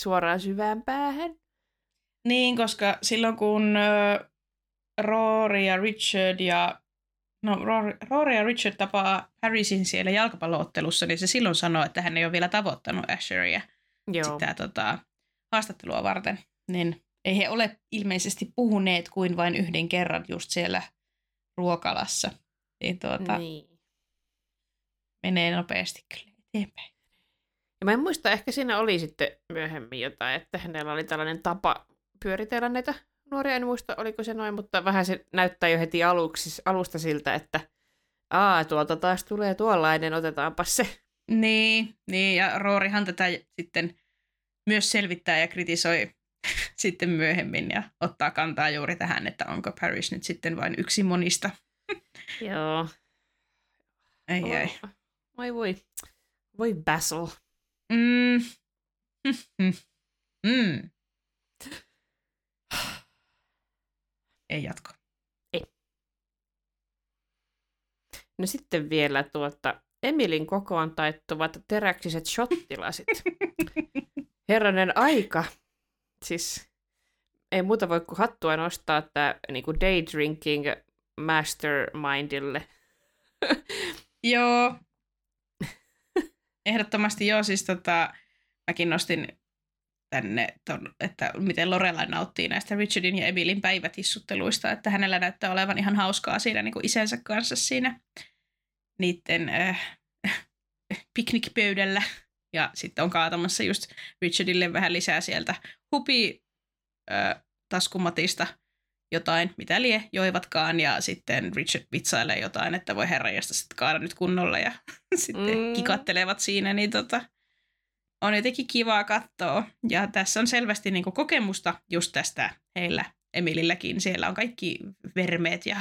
[SPEAKER 1] suoraan syvään päähän.
[SPEAKER 2] Niin, koska silloin kun uh, Rory ja Richard ja No, Rory, Rory ja Richard tapaa Harrisin siellä jalkapalloottelussa, niin se silloin sanoo, että hän ei ole vielä tavoittanut Asheria Joo. sitä tota, haastattelua varten. Niin ei he ole ilmeisesti puhuneet kuin vain yhden kerran just siellä ruokalassa. Niin tuota, niin. menee nopeasti kyllä eteenpäin.
[SPEAKER 1] Ja mä en muista, ehkä siinä oli sitten myöhemmin jotain, että hänellä oli tällainen tapa pyöritellä näitä nuoria, en muista oliko se noin, mutta vähän se näyttää jo heti aluksi, alusta siltä, että aa, tuolta taas tulee tuollainen, otetaanpa se.
[SPEAKER 2] Niin, niin ja Roorihan tätä sitten myös selvittää ja kritisoi sitten myöhemmin ja ottaa kantaa juuri tähän, että onko Paris nyt sitten vain yksi monista.
[SPEAKER 1] Joo.
[SPEAKER 2] Ei, oh. ei.
[SPEAKER 1] Voi voi. Voi Basil.
[SPEAKER 2] Mm. mm. Ei jatko.
[SPEAKER 1] Ei. No sitten vielä tuota Emilin kokoon taittuvat teräksiset shottilasit. Herranen aika siis ei muuta voi kuin hattua nostaa tämä niin kuin day drinking mastermindille.
[SPEAKER 2] joo. Ehdottomasti joo, siis tota, mäkin nostin tänne, ton, että miten Lorelai nauttii näistä Richardin ja Emilin päivätissutteluista, että hänellä näyttää olevan ihan hauskaa siinä niin kuin isänsä kanssa siinä niiden äh, piknikpöydällä. Ja sitten on kaatamassa just Richardille vähän lisää sieltä hupi taskumatista jotain, mitä lie joivatkaan, ja sitten Richard vitsailee jotain, että voi herra josta sitten kaada nyt kunnolla, ja sitten mm. kikattelevat siinä, niin tota, on jotenkin kivaa katsoa. Ja tässä on selvästi niin kokemusta just tästä heillä Emililläkin. Siellä on kaikki vermeet ja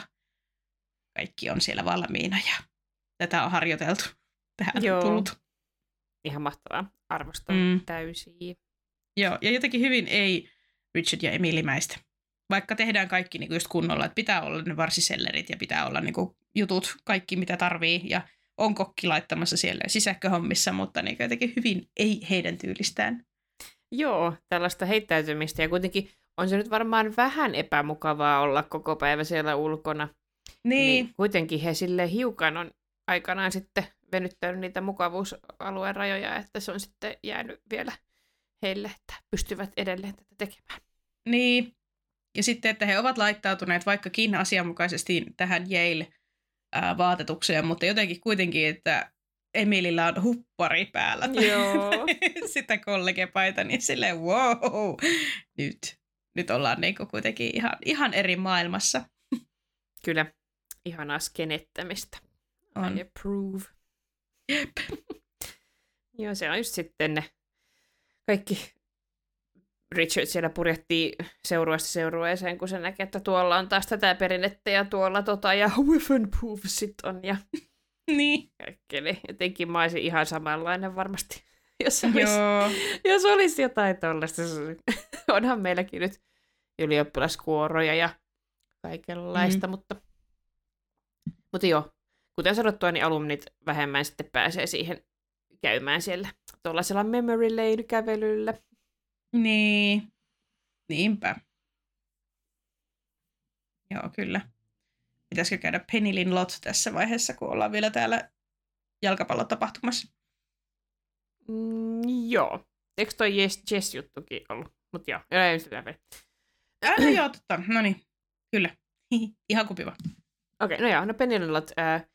[SPEAKER 2] kaikki on siellä valmiina ja tätä on harjoiteltu. Tähän Joo. on tullut.
[SPEAKER 1] Ihan mahtavaa. Arvostan mm. täysin.
[SPEAKER 2] Joo, ja jotenkin hyvin ei Richard ja Emilimäistä. Vaikka tehdään kaikki niin just kunnolla, että pitää olla ne varsisellerit ja pitää olla niin jutut, kaikki mitä tarvii. Ja on kokki laittamassa siellä sisäkköhommissa, mutta niin jotenkin hyvin ei heidän tyylistään.
[SPEAKER 1] Joo, tällaista heittäytymistä ja kuitenkin on se nyt varmaan vähän epämukavaa olla koko päivä siellä ulkona. Niin. niin kuitenkin he sille hiukan on aikanaan sitten venyttänyt niitä mukavuusalueen rajoja, että se on sitten jäänyt vielä heille, että pystyvät edelleen tätä tekemään.
[SPEAKER 2] Niin, ja sitten, että he ovat laittautuneet vaikkakin asianmukaisesti tähän Yale ää, vaatetukseen, mutta jotenkin kuitenkin, että Emilillä on huppari päällä. Joo. sitä kollegepaita, niin silleen wow, nyt, nyt ollaan niinku kuitenkin ihan, ihan eri maailmassa.
[SPEAKER 1] Kyllä, ihanaa skenettämistä. On. I approve. Jep. Joo, se on just sitten ne kaikki Richard siellä purjehtii seurueesta seurueeseen, kun se näkee, että tuolla on taas tätä perinnettä ja tuolla tota ja weapon sit on ja
[SPEAKER 2] niin.
[SPEAKER 1] Kaikki, eli jotenkin mä olisin ihan samanlainen varmasti, jos olisi, Joo. jos olisi jotain tuollaista. Onhan meilläkin nyt ylioppilaskuoroja ja kaikenlaista, mm. mutta, mutta joo, kuten sanottua, niin alumnit vähemmän sitten pääsee siihen käymään siellä tuollaisella memory lane kävelyllä.
[SPEAKER 2] Niin, niinpä. Joo, kyllä. Pitäisikö käydä Penilin Lot tässä vaiheessa, kun ollaan vielä täällä jalkapallotapahtumassa?
[SPEAKER 1] Mm, joo. Eikö toi Jess, Jess-juttukin ollut? Mutta joo, ei sitä vielä.
[SPEAKER 2] Äh, no joo, totta. No niin, kyllä. Ihan kupiva.
[SPEAKER 1] Okei, okay, no joo, no Penilin Lot. Äh, äh,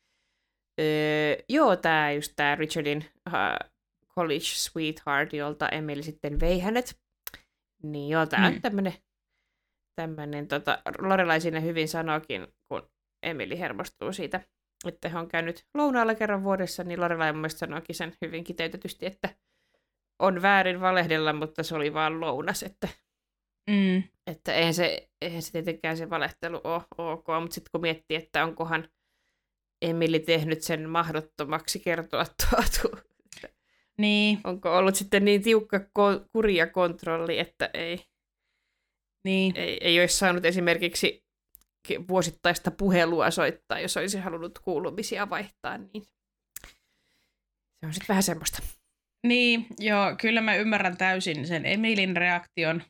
[SPEAKER 1] joo, tää just tää Richardin uh, college sweetheart, jolta Emily sitten vei hänet niin joo, tämä mm. on tämmöinen, tämmöinen tota, Lorelai siinä hyvin sanoikin, kun Emili hermostuu siitä, että hän on käynyt lounaalla kerran vuodessa, niin Lorelai mun mielestä sanoikin sen hyvin kiteytetysti, että on väärin valehdella, mutta se oli vaan lounas, että, mm. että eihän, se, eihän se tietenkään se valehtelu ole ok, mutta sitten kun miettii, että onkohan Emili tehnyt sen mahdottomaksi kertoa tuotu
[SPEAKER 2] niin.
[SPEAKER 1] Onko ollut sitten niin tiukka ko- kuri ja kontrolli, että ei,
[SPEAKER 2] niin.
[SPEAKER 1] ei, ei olisi saanut esimerkiksi vuosittaista puhelua soittaa, jos olisi halunnut kuulumisia vaihtaa, niin se on sitten vähän semmoista.
[SPEAKER 2] Niin, joo, kyllä mä ymmärrän täysin sen Emilin reaktion,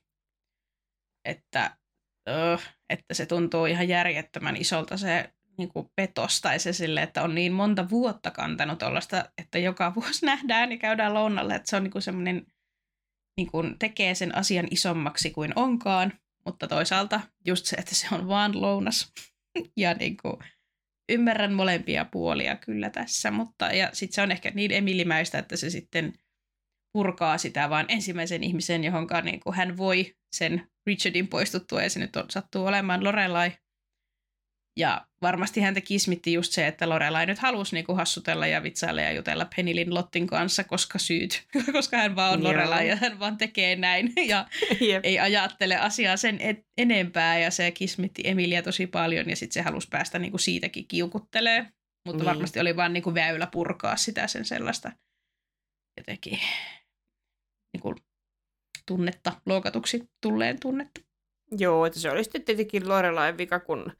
[SPEAKER 2] että, öö, että se tuntuu ihan järjettömän isolta se niin kuin petos tai se sille, että on niin monta vuotta kantanut tuollaista, että joka vuosi nähdään ja käydään lounalle, että se on niin kuin semmoinen, niin kuin tekee sen asian isommaksi kuin onkaan, mutta toisaalta just se, että se on vaan lounas. ja niin kuin, ymmärrän molempia puolia kyllä tässä, mutta ja sitten se on ehkä niin emilimäistä, että se sitten purkaa sitä vaan ensimmäisen ihmisen, johon niin kuin hän voi sen Richardin poistuttua ja se nyt on, sattuu olemaan Lorelai, ja varmasti häntä kismitti just se, että Lorelai nyt halusi niinku hassutella ja vitsailla ja jutella Penilin Lottin kanssa, koska syyt, koska hän vaan on Joo. Lorelai ja hän vaan tekee näin ja yep. ei ajattele asiaa sen et- enempää ja se kismitti Emilia tosi paljon ja sitten se halusi päästä niinku siitäkin kiukuttelee, mutta niin. varmasti oli vaan niinku väylä purkaa sitä sen sellaista jotenkin niinku tunnetta, loukatuksi tulleen tunnetta.
[SPEAKER 1] Joo, että se oli sitten tietenkin Lorelain vika, kun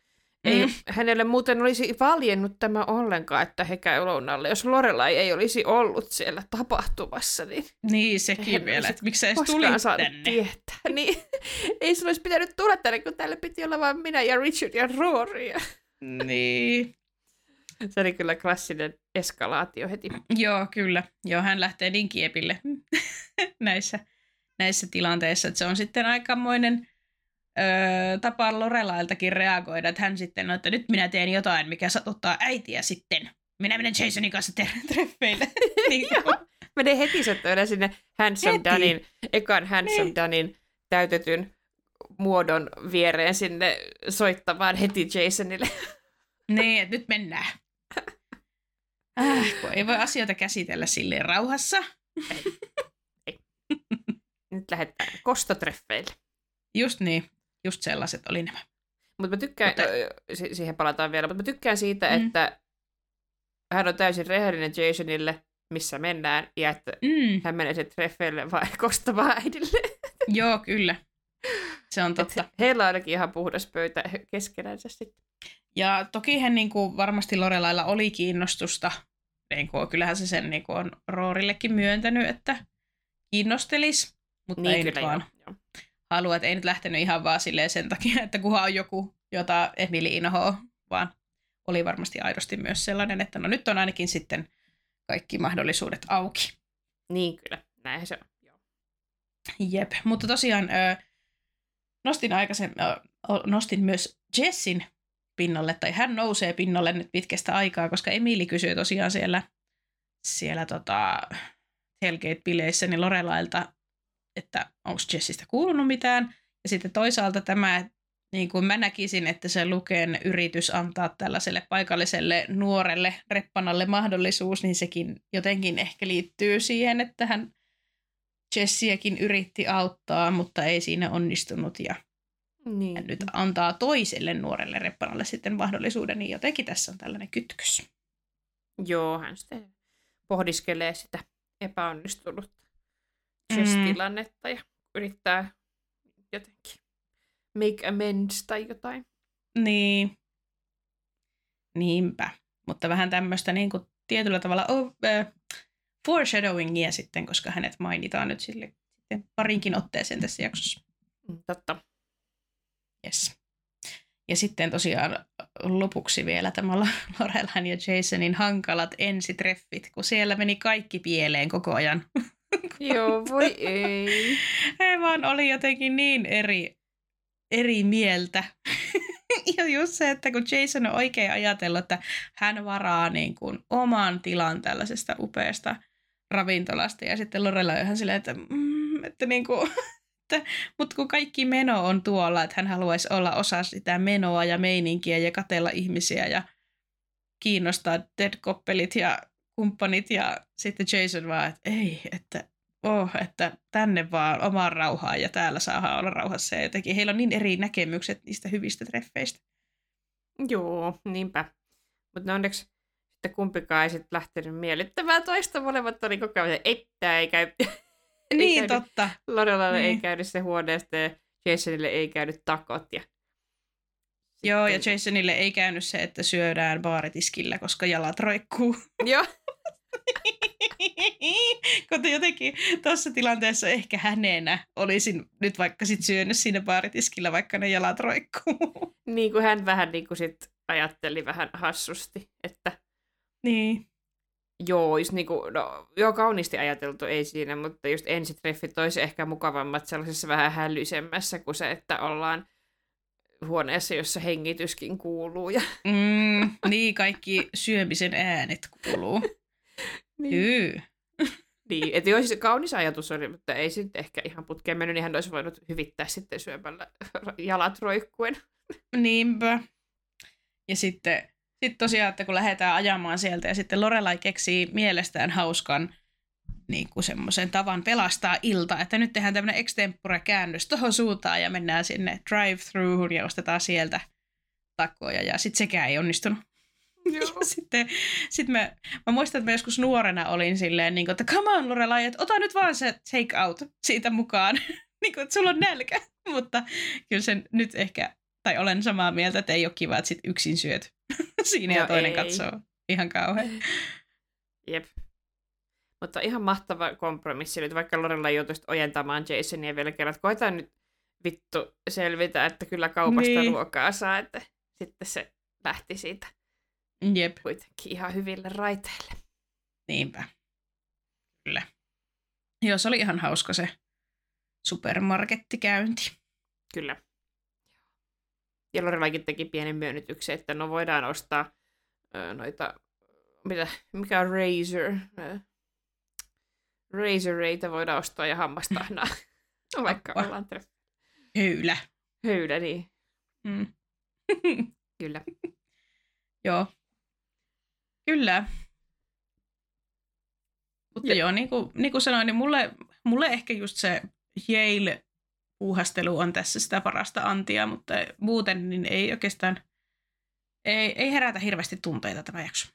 [SPEAKER 1] ei, mm. hänelle muuten olisi valjennut tämä ollenkaan, että he käy lounalle. Jos Lorelai ei olisi ollut siellä tapahtumassa, niin...
[SPEAKER 2] Niin, sekin vielä, että miksi edes tuli tänne.
[SPEAKER 1] Tietää. Niin, ei se olisi pitänyt tulla tänne, kun täällä piti olla vain minä ja Richard ja Rory.
[SPEAKER 2] Niin.
[SPEAKER 1] Se oli kyllä klassinen eskalaatio heti.
[SPEAKER 2] Joo, kyllä. Joo, hän lähtee niin kiepille näissä näissä tilanteissa, että se on sitten aikamoinen öö, tapa Lorelailtakin reagoida, että hän sitten on, että nyt minä teen jotain, mikä satuttaa äitiä sitten. Minä menen Jasonin kanssa ter- treffeille. niin
[SPEAKER 1] Menee heti soittaa sinne Handsome Danin, ekan Handsome niin. Danin täytetyn muodon viereen sinne soittamaan heti Jasonille.
[SPEAKER 2] niin, että nyt mennään. Äh, kun ei voi asioita käsitellä silleen rauhassa.
[SPEAKER 1] Ei. ei. Nyt lähdetään kostotreffeille.
[SPEAKER 2] Just niin. Just sellaiset oli nämä.
[SPEAKER 1] Mutta mä tykkään, mutta... siihen palataan vielä, mutta mä tykkään siitä, mm. että hän on täysin rehellinen Jasonille, missä mennään, ja että mm. hän menee sitten treffeille vai kostavaa äidille.
[SPEAKER 2] Joo, kyllä. Se on totta. Et
[SPEAKER 1] heillä on ainakin ihan puhdas pöytä keskenänsä sitten.
[SPEAKER 2] Ja toki hän niin kuin, varmasti Lorelailla oli kiinnostusta. Niin kuin, kyllähän se sen niin kuin, on Roorillekin myöntänyt, että kiinnostelis, mutta niin, ei kyllä, nyt vaan joo, halua, että ei nyt lähtenyt ihan vaan silleen sen takia, että kuha on joku, jota Emili inhoa, vaan oli varmasti aidosti myös sellainen, että no nyt on ainakin sitten kaikki mahdollisuudet auki.
[SPEAKER 1] Niin kyllä, näinhän se on. Joo.
[SPEAKER 2] Jep, mutta tosiaan ö, nostin aikaisemmin, nostin myös Jessin pinnalle, tai hän nousee pinnalle nyt pitkästä aikaa, koska Emili kysyy tosiaan siellä, siellä tota, Hellgate-bileissä niin Lorelailta, että onko Jessistä kuulunut mitään. Ja sitten toisaalta tämä, niin kuin mä näkisin, että se Luken yritys antaa tällaiselle paikalliselle nuorelle reppanalle mahdollisuus, niin sekin jotenkin ehkä liittyy siihen, että hän Jessiäkin yritti auttaa, mutta ei siinä onnistunut ja niin. hän nyt antaa toiselle nuorelle reppanalle sitten mahdollisuuden, niin jotenkin tässä on tällainen kytkös.
[SPEAKER 1] Joo, hän sitten pohdiskelee sitä epäonnistunutta chess-tilannetta mm. ja yrittää jotenkin make amends tai jotain.
[SPEAKER 2] Niin. Niinpä. Mutta vähän tämmöistä niin kuin tietyllä tavalla oh, uh, foreshadowingia sitten, koska hänet mainitaan nyt sille sitten parinkin otteeseen tässä jaksossa.
[SPEAKER 1] Mm, totta.
[SPEAKER 2] Yes. Ja sitten tosiaan lopuksi vielä tämä Lorelan ja Jasonin hankalat ensitreffit, kun siellä meni kaikki pieleen koko ajan.
[SPEAKER 1] Joo, voi ei.
[SPEAKER 2] He vaan oli jotenkin niin eri, eri mieltä. ja just se, että kun Jason on oikein ajatellut, että hän varaa niin kuin oman tilan tällaisesta upeasta ravintolasta. Ja sitten Lorella on ihan silleen, että, mm, että niin kuin, että, mutta kun kaikki meno on tuolla, että hän haluaisi olla osa sitä menoa ja meininkiä ja katella ihmisiä ja kiinnostaa Ted Koppelit ja kumppanit ja sitten Jason vaan, että ei, että oh, että tänne vaan omaan rauhaan ja täällä saa olla rauhassa. Ja jotenkin heillä on niin eri näkemykset niistä hyvistä treffeistä.
[SPEAKER 1] Joo, niinpä. Mutta onneksi sitten kumpikaan ei sitten lähtenyt miellyttämään toista. Molemmat oli koko ajan, että ei käy.
[SPEAKER 2] niin, käynyt, totta.
[SPEAKER 1] Lorelalle niin. ei käynyt se huoneesta ja Jasonille ei käynyt takot. Ja...
[SPEAKER 2] Joo, ja Jasonille ei käynyt se, että syödään baaritiskillä, koska jalat roikkuu.
[SPEAKER 1] Joo.
[SPEAKER 2] Kun jotenkin tuossa tilanteessa ehkä hänenä olisin nyt vaikka sit syönyt siinä baaritiskillä, vaikka ne jalat roikkuu.
[SPEAKER 1] Niin kuin hän vähän niin kuin sit ajatteli vähän hassusti, että
[SPEAKER 2] niin.
[SPEAKER 1] Joo, just niin kuin, no, joo, kauniisti ajateltu, ei siinä, mutta just ensitreffit olisi ehkä mukavammat sellaisessa vähän hälyisemmässä kuin se, että ollaan huoneessa, jossa hengityskin kuuluu. Ja...
[SPEAKER 2] Mm, niin, kaikki syömisen äänet kuuluu. niin.
[SPEAKER 1] niin, että joo, siis kaunis ajatus oli, mutta ei sitten ehkä ihan putkeen mennyt, niin hän olisi voinut hyvittää sitten syömällä jalat roikkuen.
[SPEAKER 2] Niinpä. Ja sitten sitten tosiaan, että kun lähdetään ajamaan sieltä ja sitten Lorelai keksii mielestään hauskan niin kuin semmoisen tavan pelastaa ilta, että nyt tehdään tämmöinen extempore-käännös tuohon suuntaan ja mennään sinne drive-throughun ja ostetaan sieltä takoja ja sitten sekään ei onnistunut. Joo. sitten sit mä, mä muistan, että mä joskus nuorena olin silleen, niin kuin, että come on Lorelai, että ota nyt vaan se take out siitä mukaan, niin kuin, että sulla on nälkä. Mutta kyllä sen nyt ehkä, tai olen samaa mieltä, että ei ole kiva, että sit yksin syöt Siinä no ja toinen ei. katsoo. Ihan kauhean.
[SPEAKER 1] Jep. Mutta ihan mahtava kompromissi nyt, vaikka Lorella joutuisi ojentamaan Jasonia vielä kerran. Koetaan nyt vittu selvitä, että kyllä kaupasta niin. ruokaa saa, että sitten se lähti siitä
[SPEAKER 2] Jep.
[SPEAKER 1] kuitenkin ihan hyville raiteille.
[SPEAKER 2] Niinpä. Kyllä. Joo, se oli ihan hauska se supermarkettikäynti.
[SPEAKER 1] Kyllä. Ja Lorelaikin teki pienen myönnytyksen, että no voidaan ostaa ö, noita, mitä, mikä on Razer, ö, Razoreita voidaan ostaa ja hammastahnaa, vaikka
[SPEAKER 2] Apua.
[SPEAKER 1] ollaan treffeillä.
[SPEAKER 2] Höylä.
[SPEAKER 1] Höylä, niin.
[SPEAKER 2] Mm.
[SPEAKER 1] Kyllä.
[SPEAKER 2] Joo. Kyllä. Mutta
[SPEAKER 1] Ja-
[SPEAKER 2] joo, niin kuin, niin kuin sanoin, niin mulle, mulle ehkä just se Yale-puuhastelu on tässä sitä parasta antia, mutta muuten niin ei oikeastaan, ei, ei herätä hirveästi tunteita tämä jakso.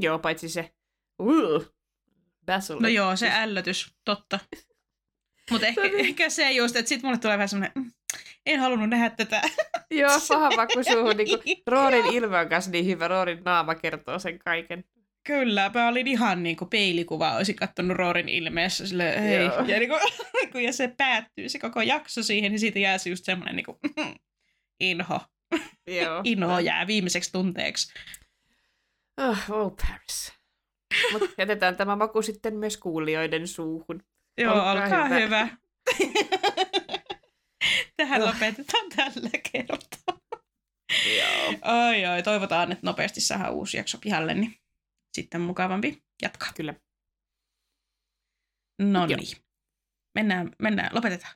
[SPEAKER 1] Joo, paitsi se uh, Basil.
[SPEAKER 2] No joo, se ällötys, totta. Mutta ehkä,
[SPEAKER 1] Tosi.
[SPEAKER 2] ehkä se just, että sitten mulle tulee vähän semmoinen, mm, en halunnut nähdä tätä.
[SPEAKER 1] Joo, paha maku suuhun. Niin kuin, Roorin ilme on kanssa niin hyvä. Roorin naama kertoo sen kaiken.
[SPEAKER 2] Kyllä, mä olin ihan niin kuin peilikuva, olisin kattonut Roorin ilmeessä sille, hei.
[SPEAKER 1] Joo.
[SPEAKER 2] Ja, niin kuin, kun, ja se päättyy, se koko jakso siihen, niin siitä jää se just semmoinen niin kuin, inho.
[SPEAKER 1] Joo.
[SPEAKER 2] Inho jää viimeiseksi tunteeksi.
[SPEAKER 1] Oh, oh Paris. Mutta jätetään tämä maku sitten myös kuulijoiden suuhun.
[SPEAKER 2] Joo,
[SPEAKER 1] Olkaa
[SPEAKER 2] olkaa
[SPEAKER 1] hyvä.
[SPEAKER 2] hyvä. Tähän lopetetaan tällä kertaa.
[SPEAKER 1] Joo.
[SPEAKER 2] Oi, oi, toivotaan, että nopeasti saadaan uusi jakso pihalle, niin sitten mukavampi jatkaa.
[SPEAKER 1] Kyllä.
[SPEAKER 2] No niin. Mennään, mennään, lopetetaan.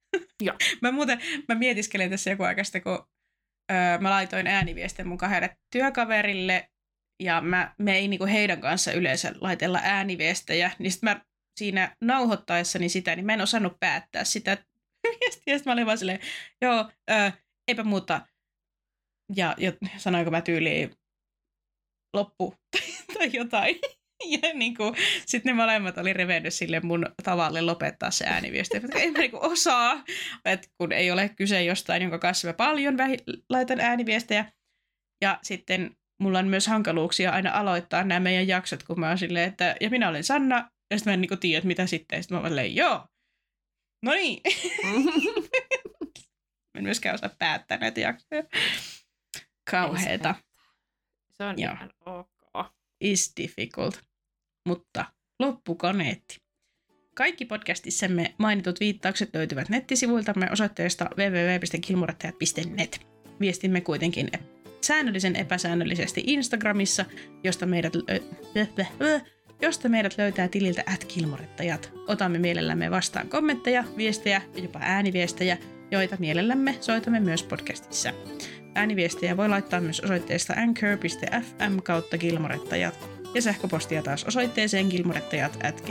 [SPEAKER 1] Joo.
[SPEAKER 2] mä muuten, mä mietiskelin tässä joku aika sitten, kun öö, mä laitoin ääniviestin mun kahdelle työkaverille, ja mä, me ei niinku heidän kanssa yleensä laitella ääniviestejä, niin sit mä siinä nauhoittaessani sitä, niin mä en osannut päättää sitä viestiä, ja sit mä olin vaan silleen, joo, öö, eipä muuta, ja, ja sanoinko mä tyyliin loppu tai jotain. Ja niin kuin, sitten ne molemmat oli revennyt sille mun tavalle lopettaa se ääniviesti. Että en mä niin osaa, että kun ei ole kyse jostain, jonka kanssa mä paljon vähi- laitan ääniviestejä. Ja sitten mulla on myös hankaluuksia aina aloittaa nämä meidän jaksot, kun mä oon silleen, että ja minä olen Sanna, ja sitten mä en niin kuin tiedä, että mitä sitten. Sitten mä oon silleen, joo, no niin. Mä en myöskään osaa päättää näitä jaksoja. Kauheeta.
[SPEAKER 1] Se on
[SPEAKER 2] Joo.
[SPEAKER 1] ihan ok.
[SPEAKER 2] is difficult, mutta loppukaneetti. Kaikki podcastissamme mainitut viittaukset löytyvät nettisivuiltamme osoitteesta www.kilmurattajat.net. Viestimme kuitenkin säännöllisen epäsäännöllisesti Instagramissa, josta meidät, lö- josta meidät löytää tililtä at kilmorettajat. Otamme mielellämme vastaan kommentteja, viestejä ja jopa ääniviestejä, joita mielellämme soitamme myös podcastissa. Ääniviestejä voi laittaa myös osoitteesta anchor.fm kautta kilmorettajat ja sähköpostia taas osoitteeseen kilmorettajat at.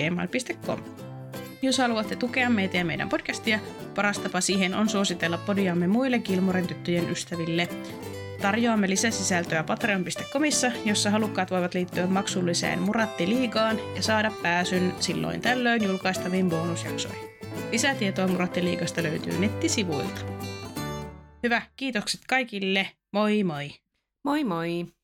[SPEAKER 2] Jos haluatte tukea meitä ja meidän podcastia, paras tapa siihen on suositella podiamme muille Kilmoren tyttöjen ystäville. Tarjoamme lisäsisältöä patreon.comissa, jossa halukkaat voivat liittyä maksulliseen Muratti-liigaan ja saada pääsyn silloin tällöin julkaistaviin bonusjaksoihin. Lisätietoa Muratti-liigasta löytyy nettisivuilta. Hyvä, kiitokset kaikille. Moi moi!
[SPEAKER 1] Moi moi!